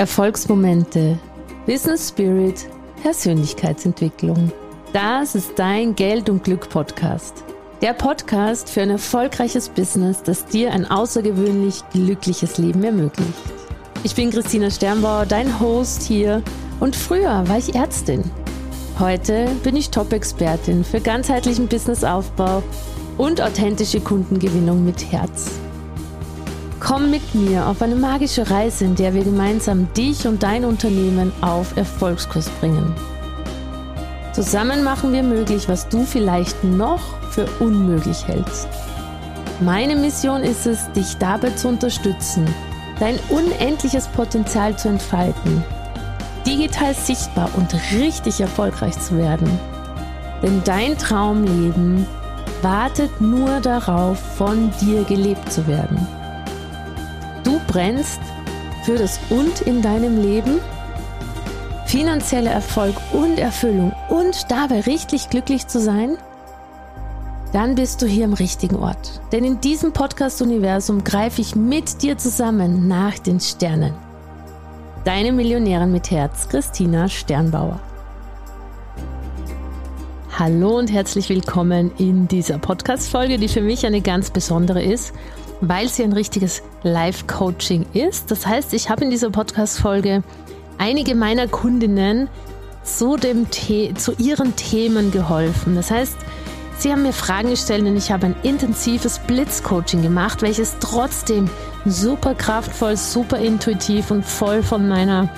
Erfolgsmomente, Business Spirit, Persönlichkeitsentwicklung. Das ist dein Geld und Glück Podcast. Der Podcast für ein erfolgreiches Business, das dir ein außergewöhnlich glückliches Leben ermöglicht. Ich bin Christina Sternbauer, dein Host hier und früher war ich Ärztin. Heute bin ich Top-Expertin für ganzheitlichen Businessaufbau und authentische Kundengewinnung mit Herz. Komm mit mir auf eine magische Reise, in der wir gemeinsam dich und dein Unternehmen auf Erfolgskurs bringen. Zusammen machen wir möglich, was du vielleicht noch für unmöglich hältst. Meine Mission ist es, dich dabei zu unterstützen, dein unendliches Potenzial zu entfalten, digital sichtbar und richtig erfolgreich zu werden. Denn dein Traumleben wartet nur darauf, von dir gelebt zu werden. Brennst für das Und in deinem Leben, finanzieller Erfolg und Erfüllung und dabei richtig glücklich zu sein? Dann bist du hier im richtigen Ort. Denn in diesem Podcast-Universum greife ich mit dir zusammen nach den Sternen. Deine Millionärin mit Herz, Christina Sternbauer. Hallo und herzlich willkommen in dieser Podcast-Folge, die für mich eine ganz besondere ist, weil sie ein richtiges Live-Coaching ist. Das heißt, ich habe in dieser Podcast-Folge einige meiner Kundinnen zu, dem The zu ihren Themen geholfen. Das heißt, sie haben mir Fragen gestellt und ich habe ein intensives Blitz-Coaching gemacht, welches trotzdem super kraftvoll, super intuitiv und voll von meiner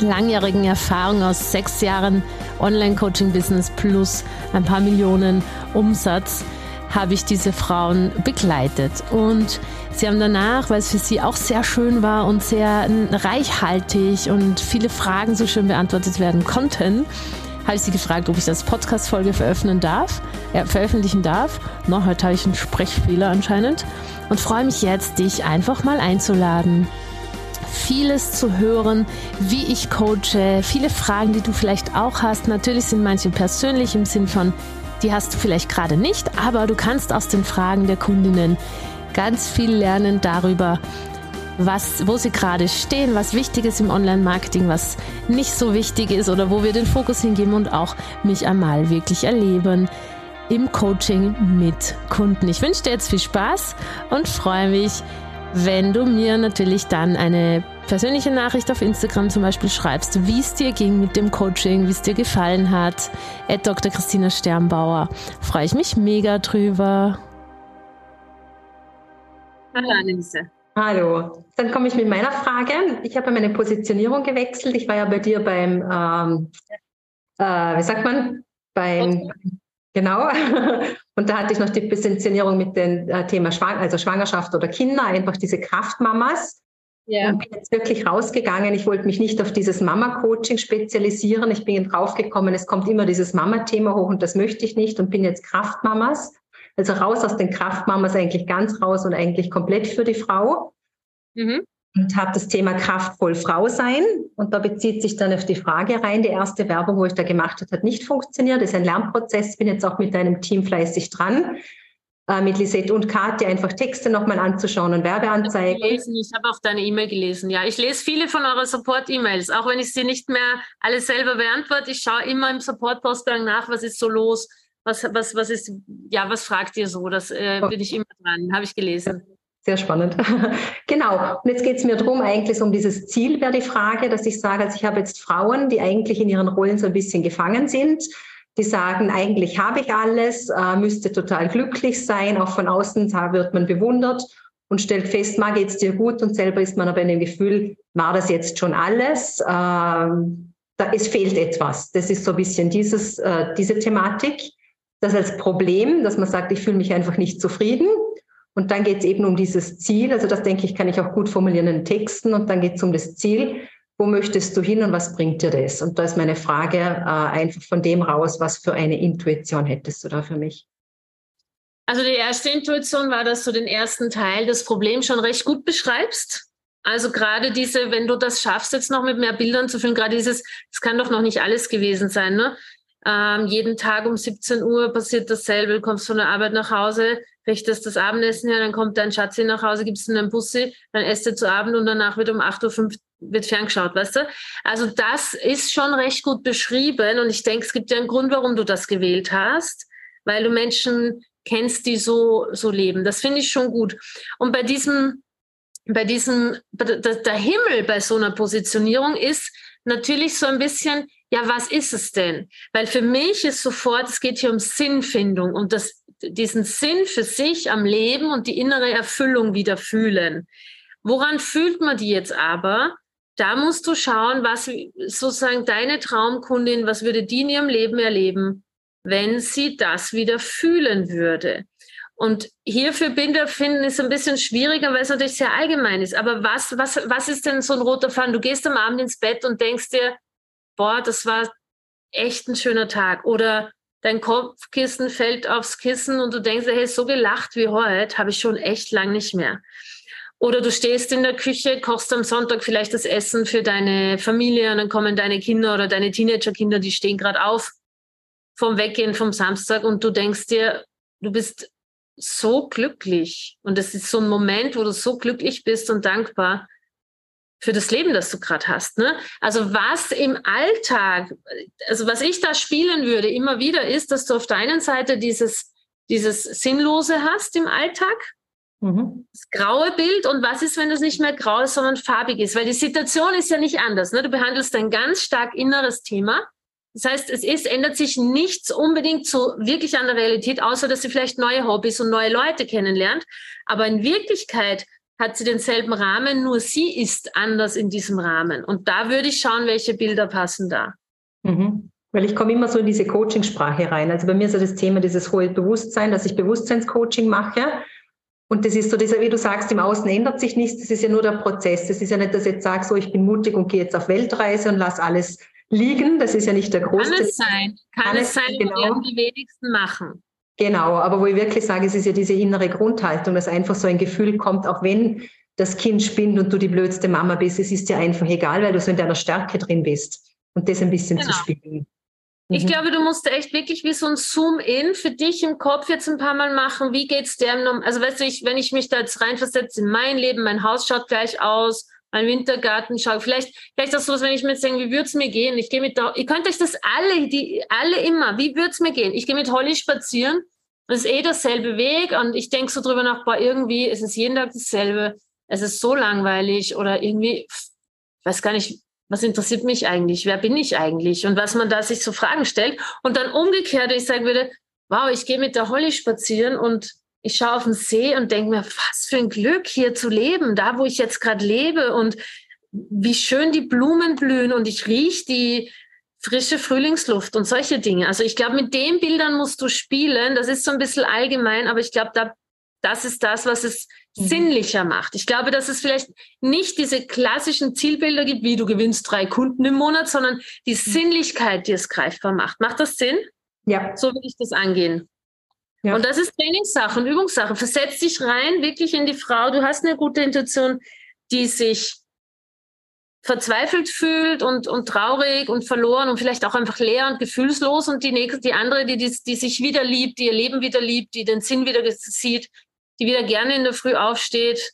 langjährigen Erfahrung aus sechs Jahren Online-Coaching-Business plus ein paar Millionen Umsatz habe ich diese Frauen begleitet. Und sie haben danach, weil es für sie auch sehr schön war und sehr reichhaltig und viele Fragen so schön beantwortet werden konnten, habe ich sie gefragt, ob ich das Podcast-Folge veröffentlichen darf. Ja, veröffentlichen darf. No, heute habe ich einen Sprechfehler anscheinend. Und freue mich jetzt, dich einfach mal einzuladen vieles zu hören, wie ich coache, viele Fragen, die du vielleicht auch hast. Natürlich sind manche persönlich im Sinn von, die hast du vielleicht gerade nicht, aber du kannst aus den Fragen der Kundinnen ganz viel lernen darüber, was, wo sie gerade stehen, was wichtig ist im Online-Marketing, was nicht so wichtig ist oder wo wir den Fokus hingeben und auch mich einmal wirklich erleben im Coaching mit Kunden. Ich wünsche dir jetzt viel Spaß und freue mich, wenn du mir natürlich dann eine persönliche Nachricht auf Instagram zum Beispiel schreibst, wie es dir ging mit dem Coaching, wie es dir gefallen hat. At Dr. Christina Sternbauer. Freue ich mich mega drüber. Hallo Anneliese. Hallo. Dann komme ich mit meiner Frage. Ich habe meine Positionierung gewechselt. Ich war ja bei dir beim, ähm, äh, wie sagt man, beim, genau. Und da hatte ich noch die Positionierung mit dem äh, Thema Schwang also Schwangerschaft oder Kinder, einfach diese Kraftmamas. Ja. Und bin jetzt wirklich rausgegangen. Ich wollte mich nicht auf dieses Mama-Coaching spezialisieren. Ich bin draufgekommen, es kommt immer dieses Mama-Thema hoch und das möchte ich nicht und bin jetzt Kraftmamas. Also raus aus den Kraftmamas, eigentlich ganz raus und eigentlich komplett für die Frau. Mhm. Und habe das Thema kraftvoll Frau sein. Und da bezieht sich dann auf die Frage rein. Die erste Werbung, wo ich da gemacht habe, hat nicht funktioniert. Das ist ein Lernprozess. Bin jetzt auch mit deinem Team fleißig dran äh, mit Lisette und Katja einfach Texte nochmal anzuschauen und Werbeanzeigen. Ich, habe auch deine E-Mail gelesen. Ja, ich lese viele von euren Support-E-Mails, auch wenn ich sie nicht mehr alle selber beantworte. Ich schaue immer im Support-Postgang nach, was ist so los, was, was, was ist, ja, was fragt ihr so? Das äh, bin ich immer dran, habe ich gelesen. Sehr spannend. genau. Und jetzt geht es mir darum, eigentlich um dieses Ziel wäre die Frage, dass ich sage, also ich habe jetzt Frauen, die eigentlich in ihren Rollen so ein bisschen gefangen sind die sagen, eigentlich habe ich alles, äh, müsste total glücklich sein, auch von außen wird man bewundert und stellt fest, mal geht's dir gut und selber ist man aber in dem Gefühl, war das jetzt schon alles? Ähm, da, es fehlt etwas. Das ist so ein bisschen dieses, äh, diese Thematik. Das als Problem, dass man sagt, ich fühle mich einfach nicht zufrieden. Und dann geht es eben um dieses Ziel. Also das denke ich, kann ich auch gut formulieren in Texten. Und dann geht es um das Ziel wo möchtest du hin und was bringt dir das? Und da ist meine Frage äh, einfach von dem raus, was für eine Intuition hättest du da für mich? Also die erste Intuition war, dass du den ersten Teil des Problems schon recht gut beschreibst. Also gerade diese, wenn du das schaffst, jetzt noch mit mehr Bildern zu füllen, gerade dieses, es kann doch noch nicht alles gewesen sein, ne? Ähm, jeden Tag um 17 Uhr passiert dasselbe, du kommst von der Arbeit nach Hause, richtest das Abendessen her, dann kommt dein Schatzi nach Hause, gibst ihm einen Bussi, dann esst ihr zu Abend und danach wird um 8.05 Uhr wird ferngeschaut, weißt du? Also das ist schon recht gut beschrieben und ich denke, es gibt ja einen Grund, warum du das gewählt hast, weil du Menschen kennst, die so, so leben. Das finde ich schon gut. Und bei diesem, bei diesem, der Himmel bei so einer Positionierung ist natürlich so ein bisschen, ja, was ist es denn? Weil für mich ist sofort, es geht hier um Sinnfindung und das, diesen Sinn für sich am Leben und die innere Erfüllung wieder fühlen. Woran fühlt man die jetzt aber? Da musst du schauen, was sozusagen deine Traumkundin, was würde die in ihrem Leben erleben, wenn sie das wieder fühlen würde. Und hierfür Binder finden ist ein bisschen schwieriger, weil es natürlich sehr allgemein ist. Aber was, was, was ist denn so ein roter Faden? Du gehst am Abend ins Bett und denkst dir, boah, das war echt ein schöner Tag. Oder dein Kopfkissen fällt aufs Kissen und du denkst, hey, so gelacht wie heute habe ich schon echt lang nicht mehr. Oder du stehst in der Küche, kochst am Sonntag vielleicht das Essen für deine Familie und dann kommen deine Kinder oder deine Teenagerkinder, die stehen gerade auf vom Weggehen vom Samstag und du denkst dir, du bist so glücklich. Und es ist so ein Moment, wo du so glücklich bist und dankbar für das Leben, das du gerade hast. Ne? Also was im Alltag, also was ich da spielen würde immer wieder ist, dass du auf der einen Seite dieses, dieses Sinnlose hast im Alltag, mhm. das graue Bild und was ist, wenn das nicht mehr grau ist, sondern farbig ist? Weil die Situation ist ja nicht anders. Ne? Du behandelst ein ganz stark inneres Thema. Das heißt, es ist, ändert sich nichts unbedingt so wirklich an der Realität, außer dass sie vielleicht neue Hobbys und neue Leute kennenlernt. Aber in Wirklichkeit hat sie denselben Rahmen, nur sie ist anders in diesem Rahmen. Und da würde ich schauen, welche Bilder passen da. Mhm. Weil ich komme immer so in diese Coaching-Sprache rein. Also bei mir ist ja das Thema dieses hohe Bewusstsein, dass ich Bewusstseinscoaching mache. Und das ist so dieser, wie du sagst, im Außen ändert sich nichts. Das ist ja nur der Prozess. Das ist ja nicht, dass ich jetzt sage, so, ich bin mutig und gehe jetzt auf Weltreise und lasse alles liegen. Das ist ja nicht der große. Kann es sein. Kann, Kann es sein, genau. werden die wenigsten machen. Genau, aber wo ich wirklich sage, es ist ja diese innere Grundhaltung, dass einfach so ein Gefühl kommt, auch wenn das Kind spinnt und du die blödste Mama bist, es ist dir einfach egal, weil du so in deiner Stärke drin bist und das ein bisschen genau. zu spielen. Mhm. Ich glaube, du musst echt wirklich wie so ein Zoom-In für dich im Kopf jetzt ein paar Mal machen. Wie geht's dir? Also weißt du, ich, wenn ich mich da jetzt reinversetze in mein Leben, mein Haus schaut gleich aus, mein Wintergarten schaue. Vielleicht, vielleicht auch so, wenn ich mir jetzt denke, wie würde es mir gehen? Ich gehe mit der, ihr könnt euch das alle, die, alle immer, wie würde es mir gehen? Ich gehe mit Holly spazieren. Das ist eh derselbe Weg und ich denke so drüber nach, boah, irgendwie ist es jeden Tag dasselbe. Es ist so langweilig oder irgendwie, ich weiß gar nicht, was interessiert mich eigentlich? Wer bin ich eigentlich? Und was man da sich so Fragen stellt. Und dann umgekehrt, ich sagen würde, wow, ich gehe mit der Holly spazieren und ich schaue auf den See und denke mir, was für ein Glück hier zu leben, da wo ich jetzt gerade lebe und wie schön die Blumen blühen und ich rieche die frische Frühlingsluft und solche Dinge. Also ich glaube, mit den Bildern musst du spielen. Das ist so ein bisschen allgemein, aber ich glaube, da, das ist das, was es mhm. sinnlicher macht. Ich glaube, dass es vielleicht nicht diese klassischen Zielbilder gibt, wie du gewinnst drei Kunden im Monat, sondern die mhm. Sinnlichkeit, die es greifbar macht. Macht das Sinn? Ja. So will ich das angehen. Ja. Und das ist Trainingssache und Übungssache. Versetz dich rein, wirklich in die Frau. Du hast eine gute Intuition, die sich verzweifelt fühlt und, und traurig und verloren und vielleicht auch einfach leer und gefühlslos und die nächste, die andere, die, die, die sich wieder liebt, die ihr Leben wieder liebt, die den Sinn wieder sieht, die wieder gerne in der Früh aufsteht.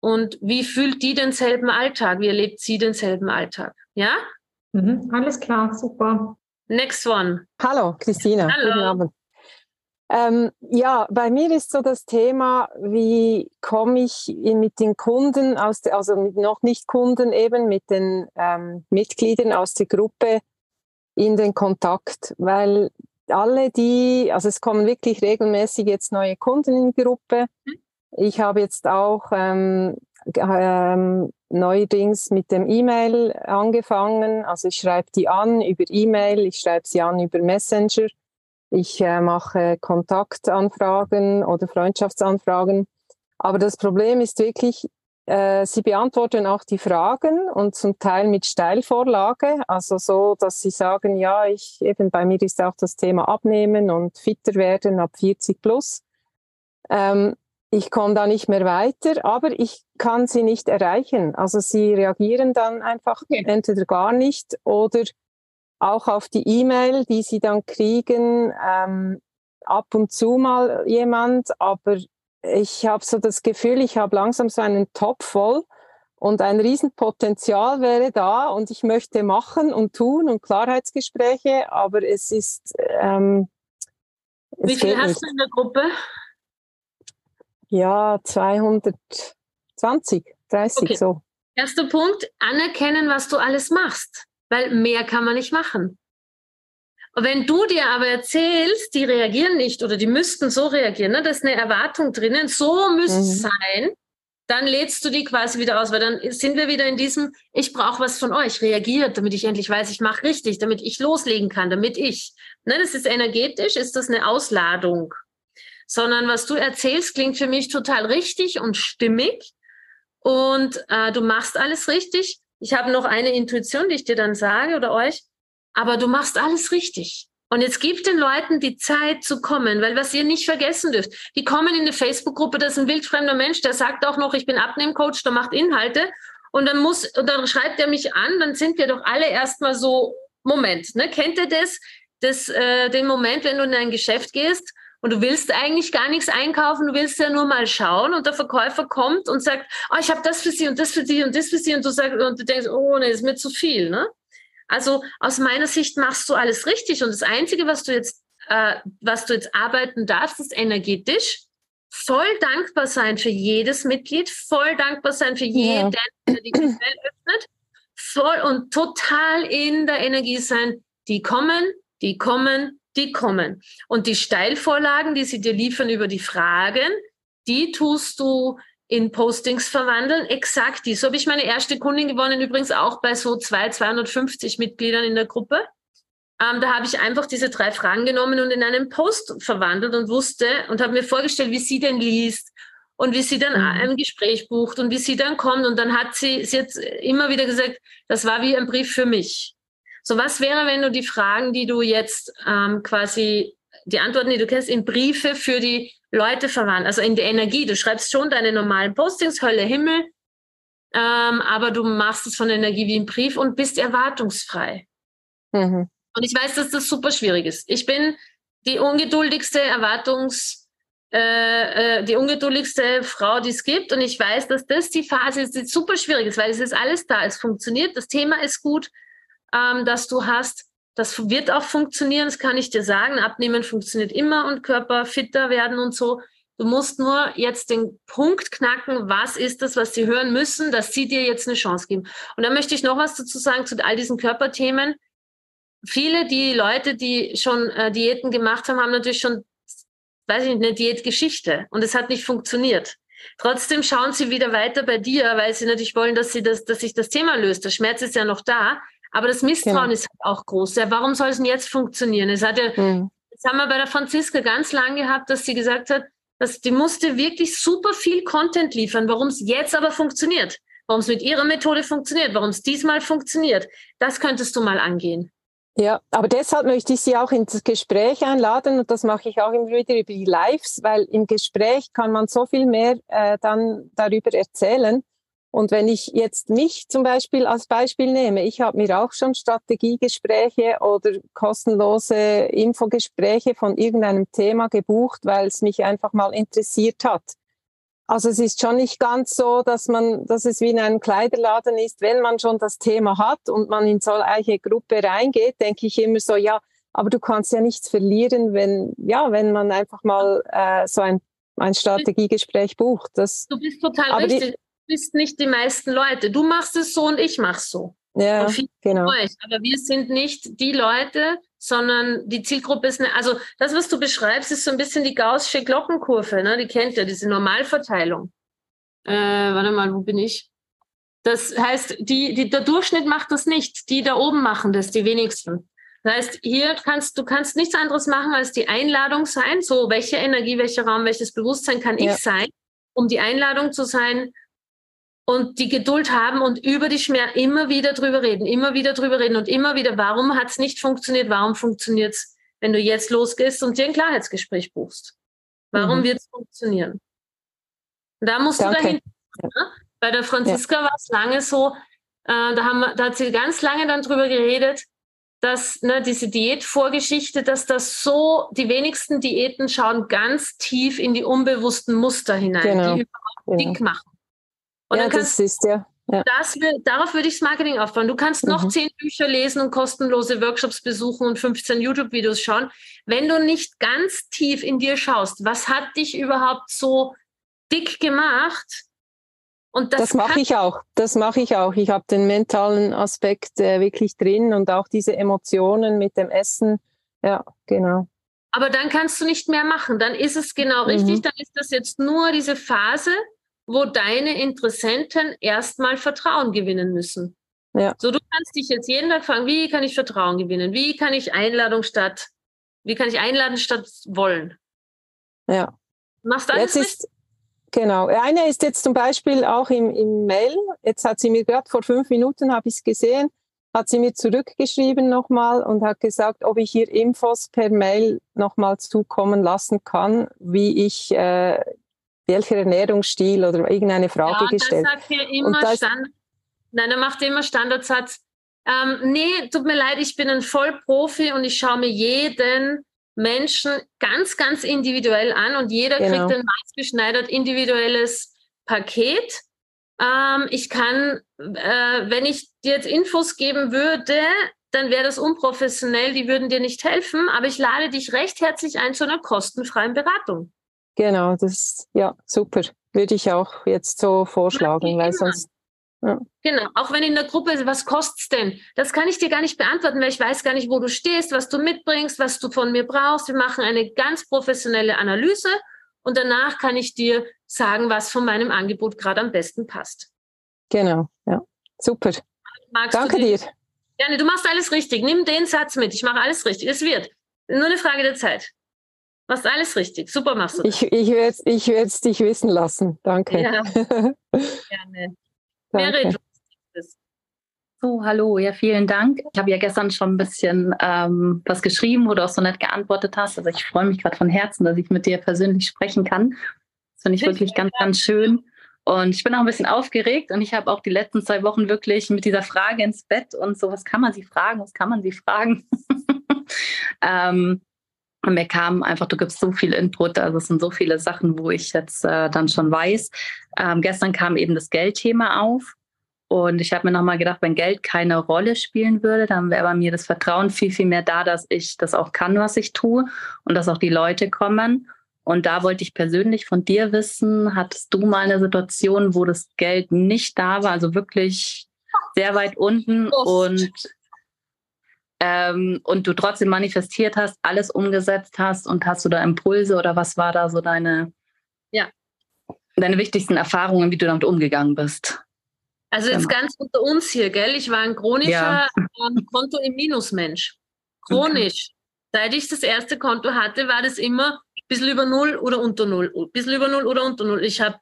Und wie fühlt die denselben Alltag? Wie erlebt sie denselben Alltag? Ja? Mhm, alles klar, super. Next one. Hallo, Christina. Hallo. Guten Abend. Ähm, ja, bei mir ist so das Thema, wie komme ich mit den Kunden, aus der, also mit noch nicht Kunden eben, mit den ähm, Mitgliedern aus der Gruppe in den Kontakt, weil alle die, also es kommen wirklich regelmäßig jetzt neue Kunden in die Gruppe. Mhm. Ich habe jetzt auch ähm, ähm, neuerdings mit dem E-Mail angefangen. Also ich schreibe die an über E-Mail, ich schreibe sie an über Messenger ich äh, mache Kontaktanfragen oder Freundschaftsanfragen. Aber das Problem ist wirklich, äh, sie beantworten auch die Fragen und zum Teil mit Steilvorlage, also so, dass sie sagen, ja, ich eben bei mir ist auch das Thema Abnehmen und fitter werden ab 40 plus. Ähm, ich komme da nicht mehr weiter, aber ich kann sie nicht erreichen. Also sie reagieren dann einfach okay. entweder gar nicht oder auch auf die E-Mail, die sie dann kriegen, ähm, ab und zu mal jemand, aber ich habe so das Gefühl, ich habe langsam so einen Topf voll und ein Riesenpotenzial wäre da und ich möchte machen und tun und Klarheitsgespräche, aber es ist. Ähm, es Wie viel hast nicht. du in der Gruppe? Ja, 220, 30 okay. so. Erster Punkt, anerkennen, was du alles machst, weil mehr kann man nicht machen. Und wenn du dir aber erzählst, die reagieren nicht oder die müssten so reagieren, ne, da ist eine Erwartung drinnen, so müsste es mhm. sein, dann lädst du die quasi wieder aus, weil dann sind wir wieder in diesem, ich brauche was von euch, reagiert, damit ich endlich weiß, ich mache richtig, damit ich loslegen kann, damit ich. Ne, das ist energetisch, ist das eine Ausladung. Sondern was du erzählst, klingt für mich total richtig und stimmig. Und äh, du machst alles richtig. Ich habe noch eine Intuition, die ich dir dann sage oder euch aber du machst alles richtig. Und jetzt gib den Leuten die Zeit zu kommen, weil was ihr nicht vergessen dürft, die kommen in eine Facebook-Gruppe, das ist ein wildfremder Mensch, der sagt auch noch, ich bin Abnehmcoach, der macht Inhalte und dann muss, und dann schreibt er mich an, dann sind wir doch alle erstmal so, Moment, ne? Kennt ihr das? das äh, den Moment, wenn du in ein Geschäft gehst und du willst eigentlich gar nichts einkaufen, du willst ja nur mal schauen und der Verkäufer kommt und sagt, oh, ich habe das für Sie und das für Sie und das für Sie und du sagst und du denkst, oh, nee, ist mir zu viel, ne? Also aus meiner Sicht machst du alles richtig. Und das Einzige, was du jetzt, äh, was du jetzt arbeiten darfst, ist energetisch. Voll dankbar sein für jedes Mitglied, voll dankbar sein für jeden, ja. der die Quelle öffnet, voll und total in der Energie sein. Die kommen, die kommen, die kommen. Und die Steilvorlagen, die sie dir liefern über die Fragen, die tust du in Postings verwandeln. Exakt die. So habe ich meine erste Kundin gewonnen, übrigens auch bei so zwei, 250 Mitgliedern in der Gruppe. Ähm, da habe ich einfach diese drei Fragen genommen und in einen Post verwandelt und wusste und habe mir vorgestellt, wie sie denn liest und wie sie dann mhm. ein Gespräch bucht und wie sie dann kommt. Und dann hat sie, sie hat immer wieder gesagt, das war wie ein Brief für mich. So, was wäre, wenn du die Fragen, die du jetzt ähm, quasi, die Antworten, die du kennst, in Briefe für die Leute verwandeln, also in die Energie. Du schreibst schon deine normalen Postings, Hölle, Himmel, ähm, aber du machst es von der Energie wie ein Brief und bist erwartungsfrei. Mhm. Und ich weiß, dass das super schwierig ist. Ich bin die ungeduldigste Erwartungs, äh, äh, die ungeduldigste Frau, die es gibt. Und ich weiß, dass das die Phase ist, die super schwierig ist, weil es ist alles da. Es funktioniert, das Thema ist gut, ähm, dass du hast. Das wird auch funktionieren, das kann ich dir sagen. Abnehmen funktioniert immer und Körper fitter werden und so. Du musst nur jetzt den Punkt knacken, was ist das, was sie hören müssen, dass sie dir jetzt eine Chance geben. Und dann möchte ich noch was dazu sagen zu all diesen Körperthemen. Viele, die Leute, die schon äh, Diäten gemacht haben, haben natürlich schon, weiß ich nicht, eine Diätgeschichte und es hat nicht funktioniert. Trotzdem schauen sie wieder weiter bei dir, weil sie natürlich wollen, dass sie das, dass sich das Thema löst. Der Schmerz ist ja noch da, aber das Misstrauen genau. ist halt auch groß. Ja, warum soll es denn jetzt funktionieren? Es hatte, mhm. das haben wir bei der Franziska ganz lange gehabt, dass sie gesagt hat, dass die musste wirklich super viel Content liefern, warum es jetzt aber funktioniert, warum es mit ihrer Methode funktioniert, warum es diesmal funktioniert. Das könntest du mal angehen. Ja, aber deshalb möchte ich Sie auch ins Gespräch einladen und das mache ich auch immer wieder über die Lives, weil im Gespräch kann man so viel mehr äh, dann darüber erzählen. Und wenn ich jetzt mich zum Beispiel als Beispiel nehme, ich habe mir auch schon Strategiegespräche oder kostenlose Infogespräche von irgendeinem Thema gebucht, weil es mich einfach mal interessiert hat. Also es ist schon nicht ganz so, dass man, dass es wie in einem Kleiderladen ist, wenn man schon das Thema hat und man in so eine Gruppe reingeht, denke ich immer so, ja, aber du kannst ja nichts verlieren, wenn, ja, wenn man einfach mal äh, so ein, ein Strategiegespräch bucht. Das, du bist total richtig. Die, bist nicht die meisten Leute. Du machst es so und ich mach's so. Ja, genau. Euch. Aber wir sind nicht die Leute, sondern die Zielgruppe ist eine, also das, was du beschreibst, ist so ein bisschen die gaußsche Glockenkurve, ne? Die kennt ja diese Normalverteilung. Äh, warte mal, wo bin ich? Das heißt, die, die, der Durchschnitt macht das nicht. Die da oben machen das, die wenigsten. Das heißt, hier kannst du kannst nichts anderes machen, als die Einladung sein. So, welche Energie, welcher Raum, welches Bewusstsein kann ja. ich sein, um die Einladung zu sein, und die Geduld haben und über die Schmerzen immer wieder drüber reden, immer wieder drüber reden und immer wieder, warum hat es nicht funktioniert, warum funktioniert es, wenn du jetzt losgehst und dir ein Klarheitsgespräch buchst. Warum mhm. wird es funktionieren? Und da musst Danke. du dahin. Ja. Bei der Franziska ja. war es lange so, äh, da, haben da hat sie ganz lange dann drüber geredet, dass ne, diese Diätvorgeschichte, dass das so, die wenigsten Diäten schauen ganz tief in die unbewussten Muster hinein, genau. die überhaupt genau. dick machen. Und ja, das ist ja. ja. Das, darauf würde ich das Marketing aufbauen. Du kannst noch mhm. zehn Bücher lesen und kostenlose Workshops besuchen und 15 YouTube-Videos schauen. Wenn du nicht ganz tief in dir schaust, was hat dich überhaupt so dick gemacht? Und das, das mache ich auch. Das mache ich auch. Ich habe den mentalen Aspekt äh, wirklich drin und auch diese Emotionen mit dem Essen. Ja, genau. Aber dann kannst du nicht mehr machen. Dann ist es genau mhm. richtig. Dann ist das jetzt nur diese Phase, wo deine Interessenten erstmal Vertrauen gewinnen müssen. Ja. So, du kannst dich jetzt jeden Tag fragen, wie kann ich Vertrauen gewinnen? Wie kann ich Einladung statt, wie kann ich einladen statt wollen? Ja. Machst du alles jetzt ist, Genau. Eine ist jetzt zum Beispiel auch im, im Mail. Jetzt hat sie mir gerade vor fünf Minuten, habe ich es gesehen, hat sie mir zurückgeschrieben nochmal und hat gesagt, ob ich ihr Infos per Mail nochmal zukommen lassen kann, wie ich, äh, welcher Ernährungsstil oder irgendeine Frage ja, gestellt. Sagt er immer Standard. Nein, er macht immer Standardsatz. Ähm, nee, tut mir leid, ich bin ein Vollprofi und ich schaue mir jeden Menschen ganz, ganz individuell an und jeder genau. kriegt ein maßgeschneidert individuelles Paket. Ähm, ich kann, äh, wenn ich dir jetzt Infos geben würde, dann wäre das unprofessionell, die würden dir nicht helfen, aber ich lade dich recht herzlich ein zu einer kostenfreien Beratung. Genau, das ist ja super. Würde ich auch jetzt so vorschlagen, weil sonst ja. Genau, auch wenn in der Gruppe, was kostet's denn? Das kann ich dir gar nicht beantworten, weil ich weiß gar nicht, wo du stehst, was du mitbringst, was du von mir brauchst. Wir machen eine ganz professionelle Analyse und danach kann ich dir sagen, was von meinem Angebot gerade am besten passt. Genau, ja, super. Magst Danke dir. Gerne, du machst alles richtig. Nimm den Satz mit. Ich mache alles richtig. Es wird. Nur eine Frage der Zeit. Machst alles richtig. Super machst du. Das. Ich, ich werde ich es dich wissen lassen. Danke. Ja. Gerne. Merit, so, hallo, ja, vielen Dank. Ich habe ja gestern schon ein bisschen ähm, was geschrieben, wo du auch so nett geantwortet hast. Also ich freue mich gerade von Herzen, dass ich mit dir persönlich sprechen kann. Das finde ich wirklich ganz, ganz schön. Und ich bin auch ein bisschen aufgeregt und ich habe auch die letzten zwei Wochen wirklich mit dieser Frage ins Bett und so, was kann man sie fragen, was kann man sie fragen? ähm, und mir kam einfach, du gibst so viel Input, also es sind so viele Sachen, wo ich jetzt äh, dann schon weiß. Ähm, gestern kam eben das Geldthema auf. Und ich habe mir nochmal gedacht, wenn Geld keine Rolle spielen würde, dann wäre bei mir das Vertrauen viel, viel mehr da, dass ich das auch kann, was ich tue und dass auch die Leute kommen. Und da wollte ich persönlich von dir wissen, hattest du mal eine Situation, wo das Geld nicht da war, also wirklich sehr weit unten und ähm, und du trotzdem manifestiert hast, alles umgesetzt hast und hast du da Impulse oder was war da so deine, ja. deine wichtigsten Erfahrungen, wie du damit umgegangen bist? Also jetzt genau. ganz unter uns hier, gell? Ich war ein chronischer ja. ähm, Konto im Minusmensch. Chronisch. Okay. Seit ich das erste Konto hatte, war das immer ein bisschen über Null oder unter Null. Ein bisschen über Null oder unter Null. Ich habe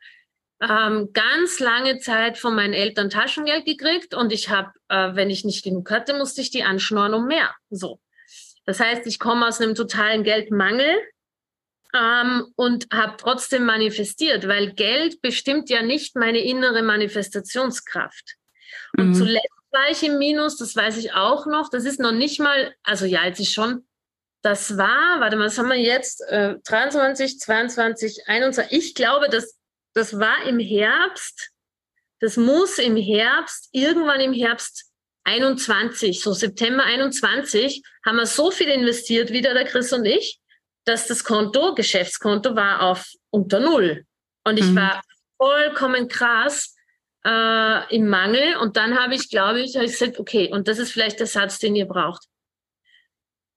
ähm, ganz lange Zeit von meinen Eltern Taschengeld gekriegt und ich habe, äh, wenn ich nicht genug hatte, musste ich die anschnorren um mehr. So. Das heißt, ich komme aus einem totalen Geldmangel ähm, und habe trotzdem manifestiert, weil Geld bestimmt ja nicht meine innere Manifestationskraft. Und mhm. zuletzt war ich im Minus, das weiß ich auch noch. Das ist noch nicht mal, also ja, jetzt ist schon, das war, warte mal, was haben wir jetzt? Äh, 23, 22, 21. Ich glaube, dass das war im Herbst, das muss im Herbst, irgendwann im Herbst 21, so September 21, haben wir so viel investiert, wieder der Chris und ich, dass das Konto, Geschäftskonto war auf unter Null. Und ich mhm. war vollkommen krass äh, im Mangel. Und dann habe ich, glaube ich, ich gesagt, okay, und das ist vielleicht der Satz, den ihr braucht.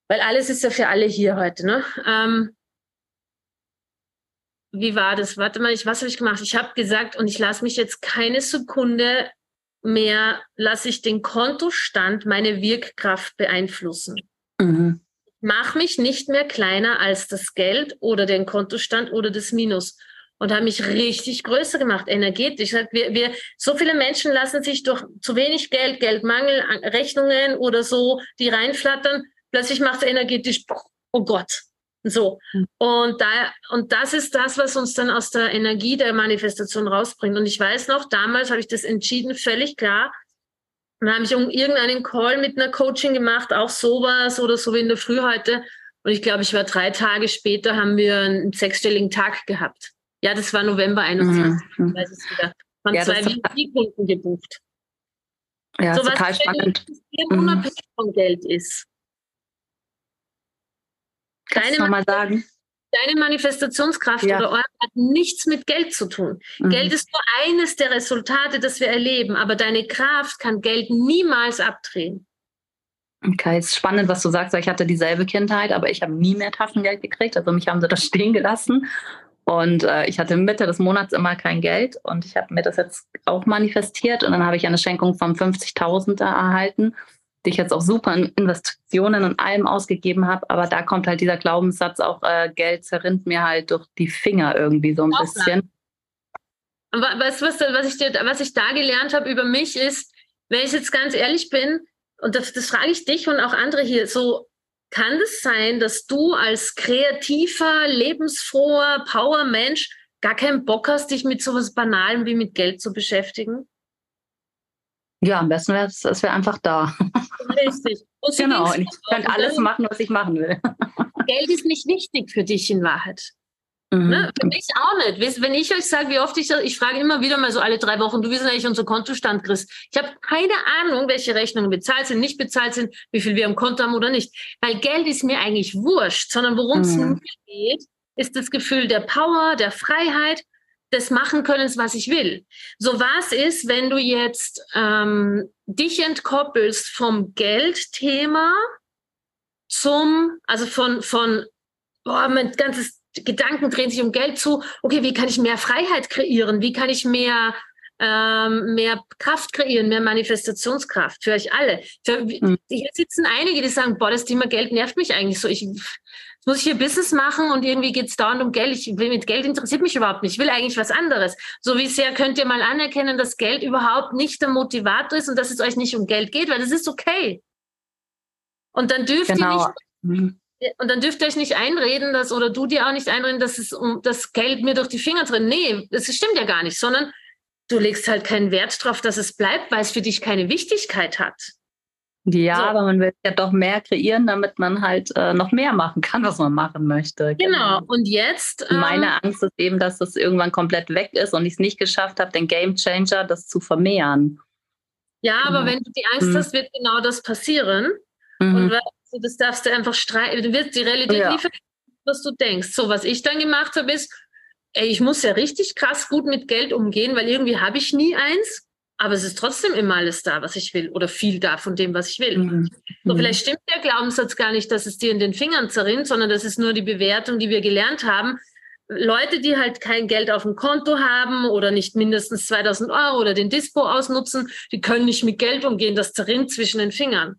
Weil alles ist ja für alle hier heute. Ne? Ähm, wie war das? Warte mal, ich, was habe ich gemacht? Ich habe gesagt, und ich lasse mich jetzt keine Sekunde mehr, lasse ich den Kontostand meine Wirkkraft beeinflussen. Mhm. Mach mich nicht mehr kleiner als das Geld oder den Kontostand oder das Minus. Und habe mich richtig größer gemacht, energetisch. Wir, wir, so viele Menschen lassen sich durch zu wenig Geld, Geldmangel, Rechnungen oder so, die reinflattern, plötzlich macht es energetisch, oh Gott, so. Hm. Und da, und das ist das, was uns dann aus der Energie der Manifestation rausbringt. Und ich weiß noch, damals habe ich das entschieden, völlig klar. Dann habe ich irgendeinen Call mit einer Coaching gemacht, auch sowas oder so wie in der Früh heute. Und ich glaube, ich war drei Tage später, haben wir einen sechsstelligen Tag gehabt. Ja, das war November 21. Mhm. Ich weiß es wieder. Von ja, zwei VIP-Kunden gebucht. Ja, so total was spannend. Mhm. unabhängig von Geld ist. Kannst du mal sagen? Deine Manifestationskraft ja. oder eure hat nichts mit Geld zu tun. Mhm. Geld ist nur eines der Resultate, das wir erleben, aber deine Kraft kann Geld niemals abdrehen. Okay, ist spannend, was du sagst. Ich hatte dieselbe Kindheit, aber ich habe nie mehr Taschengeld gekriegt. Also mich haben sie da stehen gelassen. Und äh, ich hatte Mitte des Monats immer kein Geld und ich habe mir das jetzt auch manifestiert und dann habe ich eine Schenkung von 50.000 erhalten die ich jetzt auch super in Investitionen und allem ausgegeben habe. Aber da kommt halt dieser Glaubenssatz auch, äh, Geld zerrinnt mir halt durch die Finger irgendwie so ein auch bisschen. Was, was, was, ich, was ich da gelernt habe über mich ist, wenn ich jetzt ganz ehrlich bin, und das, das frage ich dich und auch andere hier, so kann es sein, dass du als kreativer, lebensfroher Power-Mensch gar keinen Bock hast, dich mit sowas Banalem wie mit Geld zu beschäftigen? Ja, am besten wäre es, es wäre einfach da. Richtig. Und genau, und ich kann alles machen, was ich machen will. Geld ist nicht wichtig für dich in Wahrheit. Mhm. Ne? Für mich auch nicht. Wenn ich euch sage, wie oft ich, ich frage immer wieder mal so alle drei Wochen, du wissen eigentlich unser Kontostand, Chris. Ich habe keine Ahnung, welche Rechnungen bezahlt sind, nicht bezahlt sind, wie viel wir am Konto haben oder nicht. Weil Geld ist mir eigentlich wurscht, sondern worum es mhm. mir geht, ist das Gefühl der Power, der Freiheit des machen können, was ich will. So was ist, wenn du jetzt ähm, dich entkoppelst vom Geldthema zum, also von, von, boah, mein ganzes Gedanken drehen sich um Geld zu, okay, wie kann ich mehr Freiheit kreieren? Wie kann ich mehr, ähm, mehr Kraft kreieren, mehr Manifestationskraft für euch alle? Für, mhm. Hier sitzen einige, die sagen, boah, das Thema Geld nervt mich eigentlich so. Ich, Jetzt muss ich hier Business machen und irgendwie geht es dauernd um Geld. Ich will mit Geld interessiert mich überhaupt nicht. Ich will eigentlich was anderes. So wie sehr könnt ihr mal anerkennen, dass Geld überhaupt nicht der Motivator ist und dass es euch nicht um Geld geht, weil das ist okay. Und dann dürft genau. ihr nicht. Mhm. Und dann dürft ihr euch nicht einreden, dass, oder du dir auch nicht einreden, dass es um das Geld mir durch die Finger drin. Nee, das stimmt ja gar nicht, sondern du legst halt keinen Wert drauf, dass es bleibt, weil es für dich keine Wichtigkeit hat. Ja, so. aber man will ja doch mehr kreieren, damit man halt äh, noch mehr machen kann, was man machen möchte. Genau. genau. Und jetzt. Ähm, Meine Angst ist eben, dass das irgendwann komplett weg ist und ich es nicht geschafft habe, den Game Changer das zu vermehren. Ja, genau. aber wenn du die Angst mhm. hast, wird genau das passieren. Mhm. Und das darfst du einfach streiten. Du wirst die Realität ja. liefern, was du denkst. So, was ich dann gemacht habe, ist, ey, ich muss ja richtig krass gut mit Geld umgehen, weil irgendwie habe ich nie eins aber es ist trotzdem immer alles da, was ich will oder viel da von dem, was ich will. Mhm. So, mhm. vielleicht stimmt der Glaubenssatz gar nicht, dass es dir in den Fingern zerrinnt, sondern das ist nur die Bewertung, die wir gelernt haben. Leute, die halt kein Geld auf dem Konto haben oder nicht mindestens 2000 Euro oder den Dispo ausnutzen, die können nicht mit Geld umgehen. Das zerrinnt zwischen den Fingern.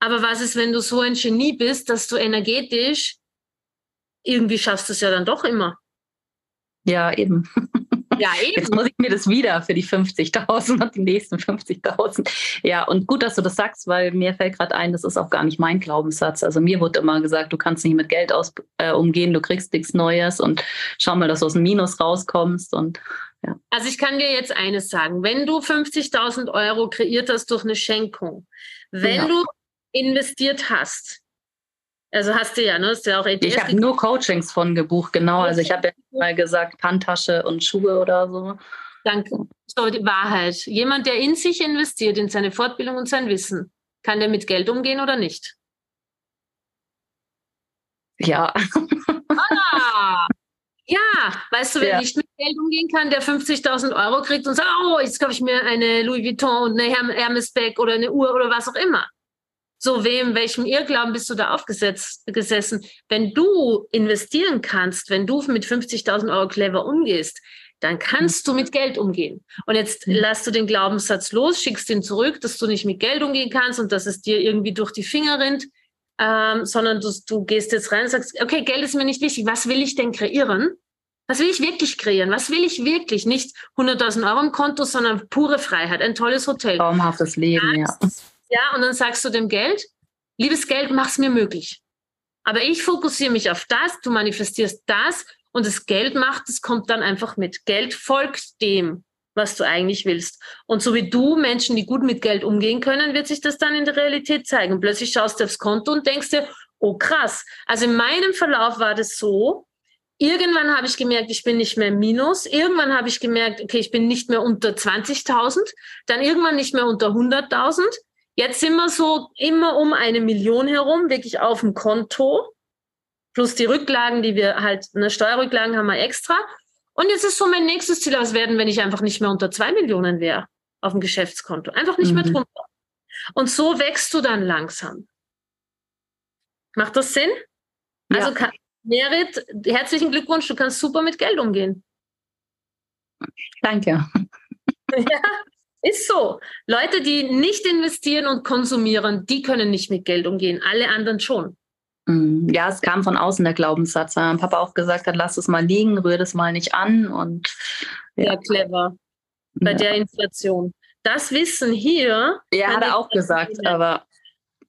Aber was ist, wenn du so ein Genie bist, dass du energetisch irgendwie schaffst du es ja dann doch immer? Ja, eben. Ja, eben. Jetzt muss ich mir das wieder für die 50.000 und die nächsten 50.000. Ja, und gut, dass du das sagst, weil mir fällt gerade ein, das ist auch gar nicht mein Glaubenssatz. Also mir wurde immer gesagt, du kannst nicht mit Geld aus, äh, umgehen, du kriegst nichts Neues und schau mal, dass du aus dem Minus rauskommst und ja. Also ich kann dir jetzt eines sagen, wenn du 50.000 Euro kreiert hast durch eine Schenkung, wenn ja. du investiert hast, also hast du ja, ne? Ist ja auch ETS. Ich habe nur Coachings von gebucht, genau. Also ich habe ja mal gesagt, Handtasche und Schuhe oder so. Danke. So, die Wahrheit. Jemand, der in sich investiert, in seine Fortbildung und sein Wissen, kann der mit Geld umgehen oder nicht? Ja. Ah, ja, weißt du, wer ja. nicht mit Geld umgehen kann, der 50.000 Euro kriegt und sagt, oh, jetzt kaufe ich mir eine Louis Vuitton und eine Hermes Bag oder eine Uhr oder was auch immer. So, wem, welchem Irrglauben bist du da aufgesetzt, gesessen? Wenn du investieren kannst, wenn du mit 50.000 Euro clever umgehst, dann kannst du mit Geld umgehen. Und jetzt mhm. lass du den Glaubenssatz los, schickst ihn zurück, dass du nicht mit Geld umgehen kannst und dass es dir irgendwie durch die Finger rinnt, ähm, sondern du, du gehst jetzt rein und sagst, okay, Geld ist mir nicht wichtig, was will ich denn kreieren? Was will ich wirklich kreieren? Was will ich wirklich? Nicht 100.000 Euro im Konto, sondern pure Freiheit, ein tolles Hotel. Traumhaftes Leben, ja. Ja, und dann sagst du dem Geld, liebes Geld, mach's mir möglich. Aber ich fokussiere mich auf das, du manifestierst das und das Geld macht, es kommt dann einfach mit. Geld folgt dem. was du eigentlich willst. Und so wie du Menschen, die gut mit Geld umgehen können, wird sich das dann in der Realität zeigen. Und plötzlich schaust du aufs Konto und denkst dir, oh krass. Also in meinem Verlauf war das so, irgendwann habe ich gemerkt, ich bin nicht mehr Minus. Irgendwann habe ich gemerkt, okay, ich bin nicht mehr unter 20.000. Dann irgendwann nicht mehr unter 100.000. Jetzt sind wir so immer um eine Million herum, wirklich auf dem Konto. Plus die Rücklagen, die wir halt, eine Steuerrücklagen haben wir extra. Und jetzt ist so mein nächstes Ziel, was werden, wenn ich einfach nicht mehr unter zwei Millionen wäre auf dem Geschäftskonto. Einfach nicht mhm. mehr drunter. Und so wächst du dann langsam. Macht das Sinn? Ja. Also Merit, herzlichen Glückwunsch, du kannst super mit Geld umgehen. Danke. Ja, ist so. Leute, die nicht investieren und konsumieren, die können nicht mit Geld umgehen. Alle anderen schon. Mm, ja, es kam von außen der Glaubenssatz. Mein Papa auch gesagt hat, lass es mal liegen, rühr das mal nicht an. Und ja, ja clever. Bei ja. der Inflation. Das Wissen hier. Ja, hat er auch gesagt, aber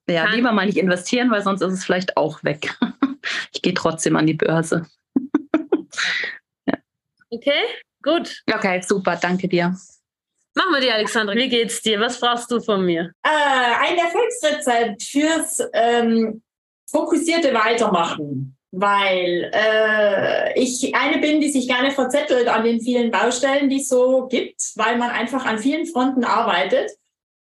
ja, lieber mal nicht investieren, weil sonst ist es vielleicht auch weg. ich gehe trotzdem an die Börse. ja. Okay, gut. Okay, super, danke dir. Machen wir die, Alexandra. Wie geht's dir? Was brauchst du von mir? Äh, ein Erfolgsrezept fürs ähm, fokussierte Weitermachen, weil äh, ich eine bin, die sich gerne verzettelt an den vielen Baustellen, die es so gibt, weil man einfach an vielen Fronten arbeitet.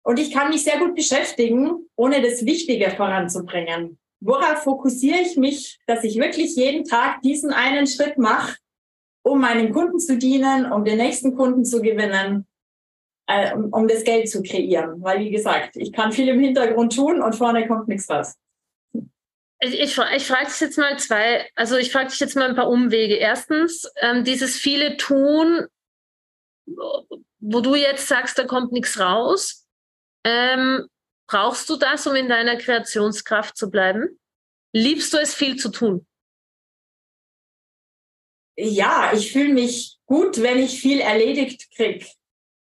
Und ich kann mich sehr gut beschäftigen, ohne das Wichtige voranzubringen. Worauf fokussiere ich mich, dass ich wirklich jeden Tag diesen einen Schritt mache, um meinen Kunden zu dienen, um den nächsten Kunden zu gewinnen, äh, um, um das Geld zu kreieren. Weil, wie gesagt, ich kann viel im Hintergrund tun und vorne kommt nichts raus. Ich, ich, ich frage dich jetzt mal zwei, also ich frage dich jetzt mal ein paar Umwege. Erstens, ähm, dieses viele Tun, wo du jetzt sagst, da kommt nichts raus. Ähm, brauchst du das, um in deiner Kreationskraft zu bleiben? Liebst du es, viel zu tun? Ja, ich fühle mich gut, wenn ich viel erledigt kriege.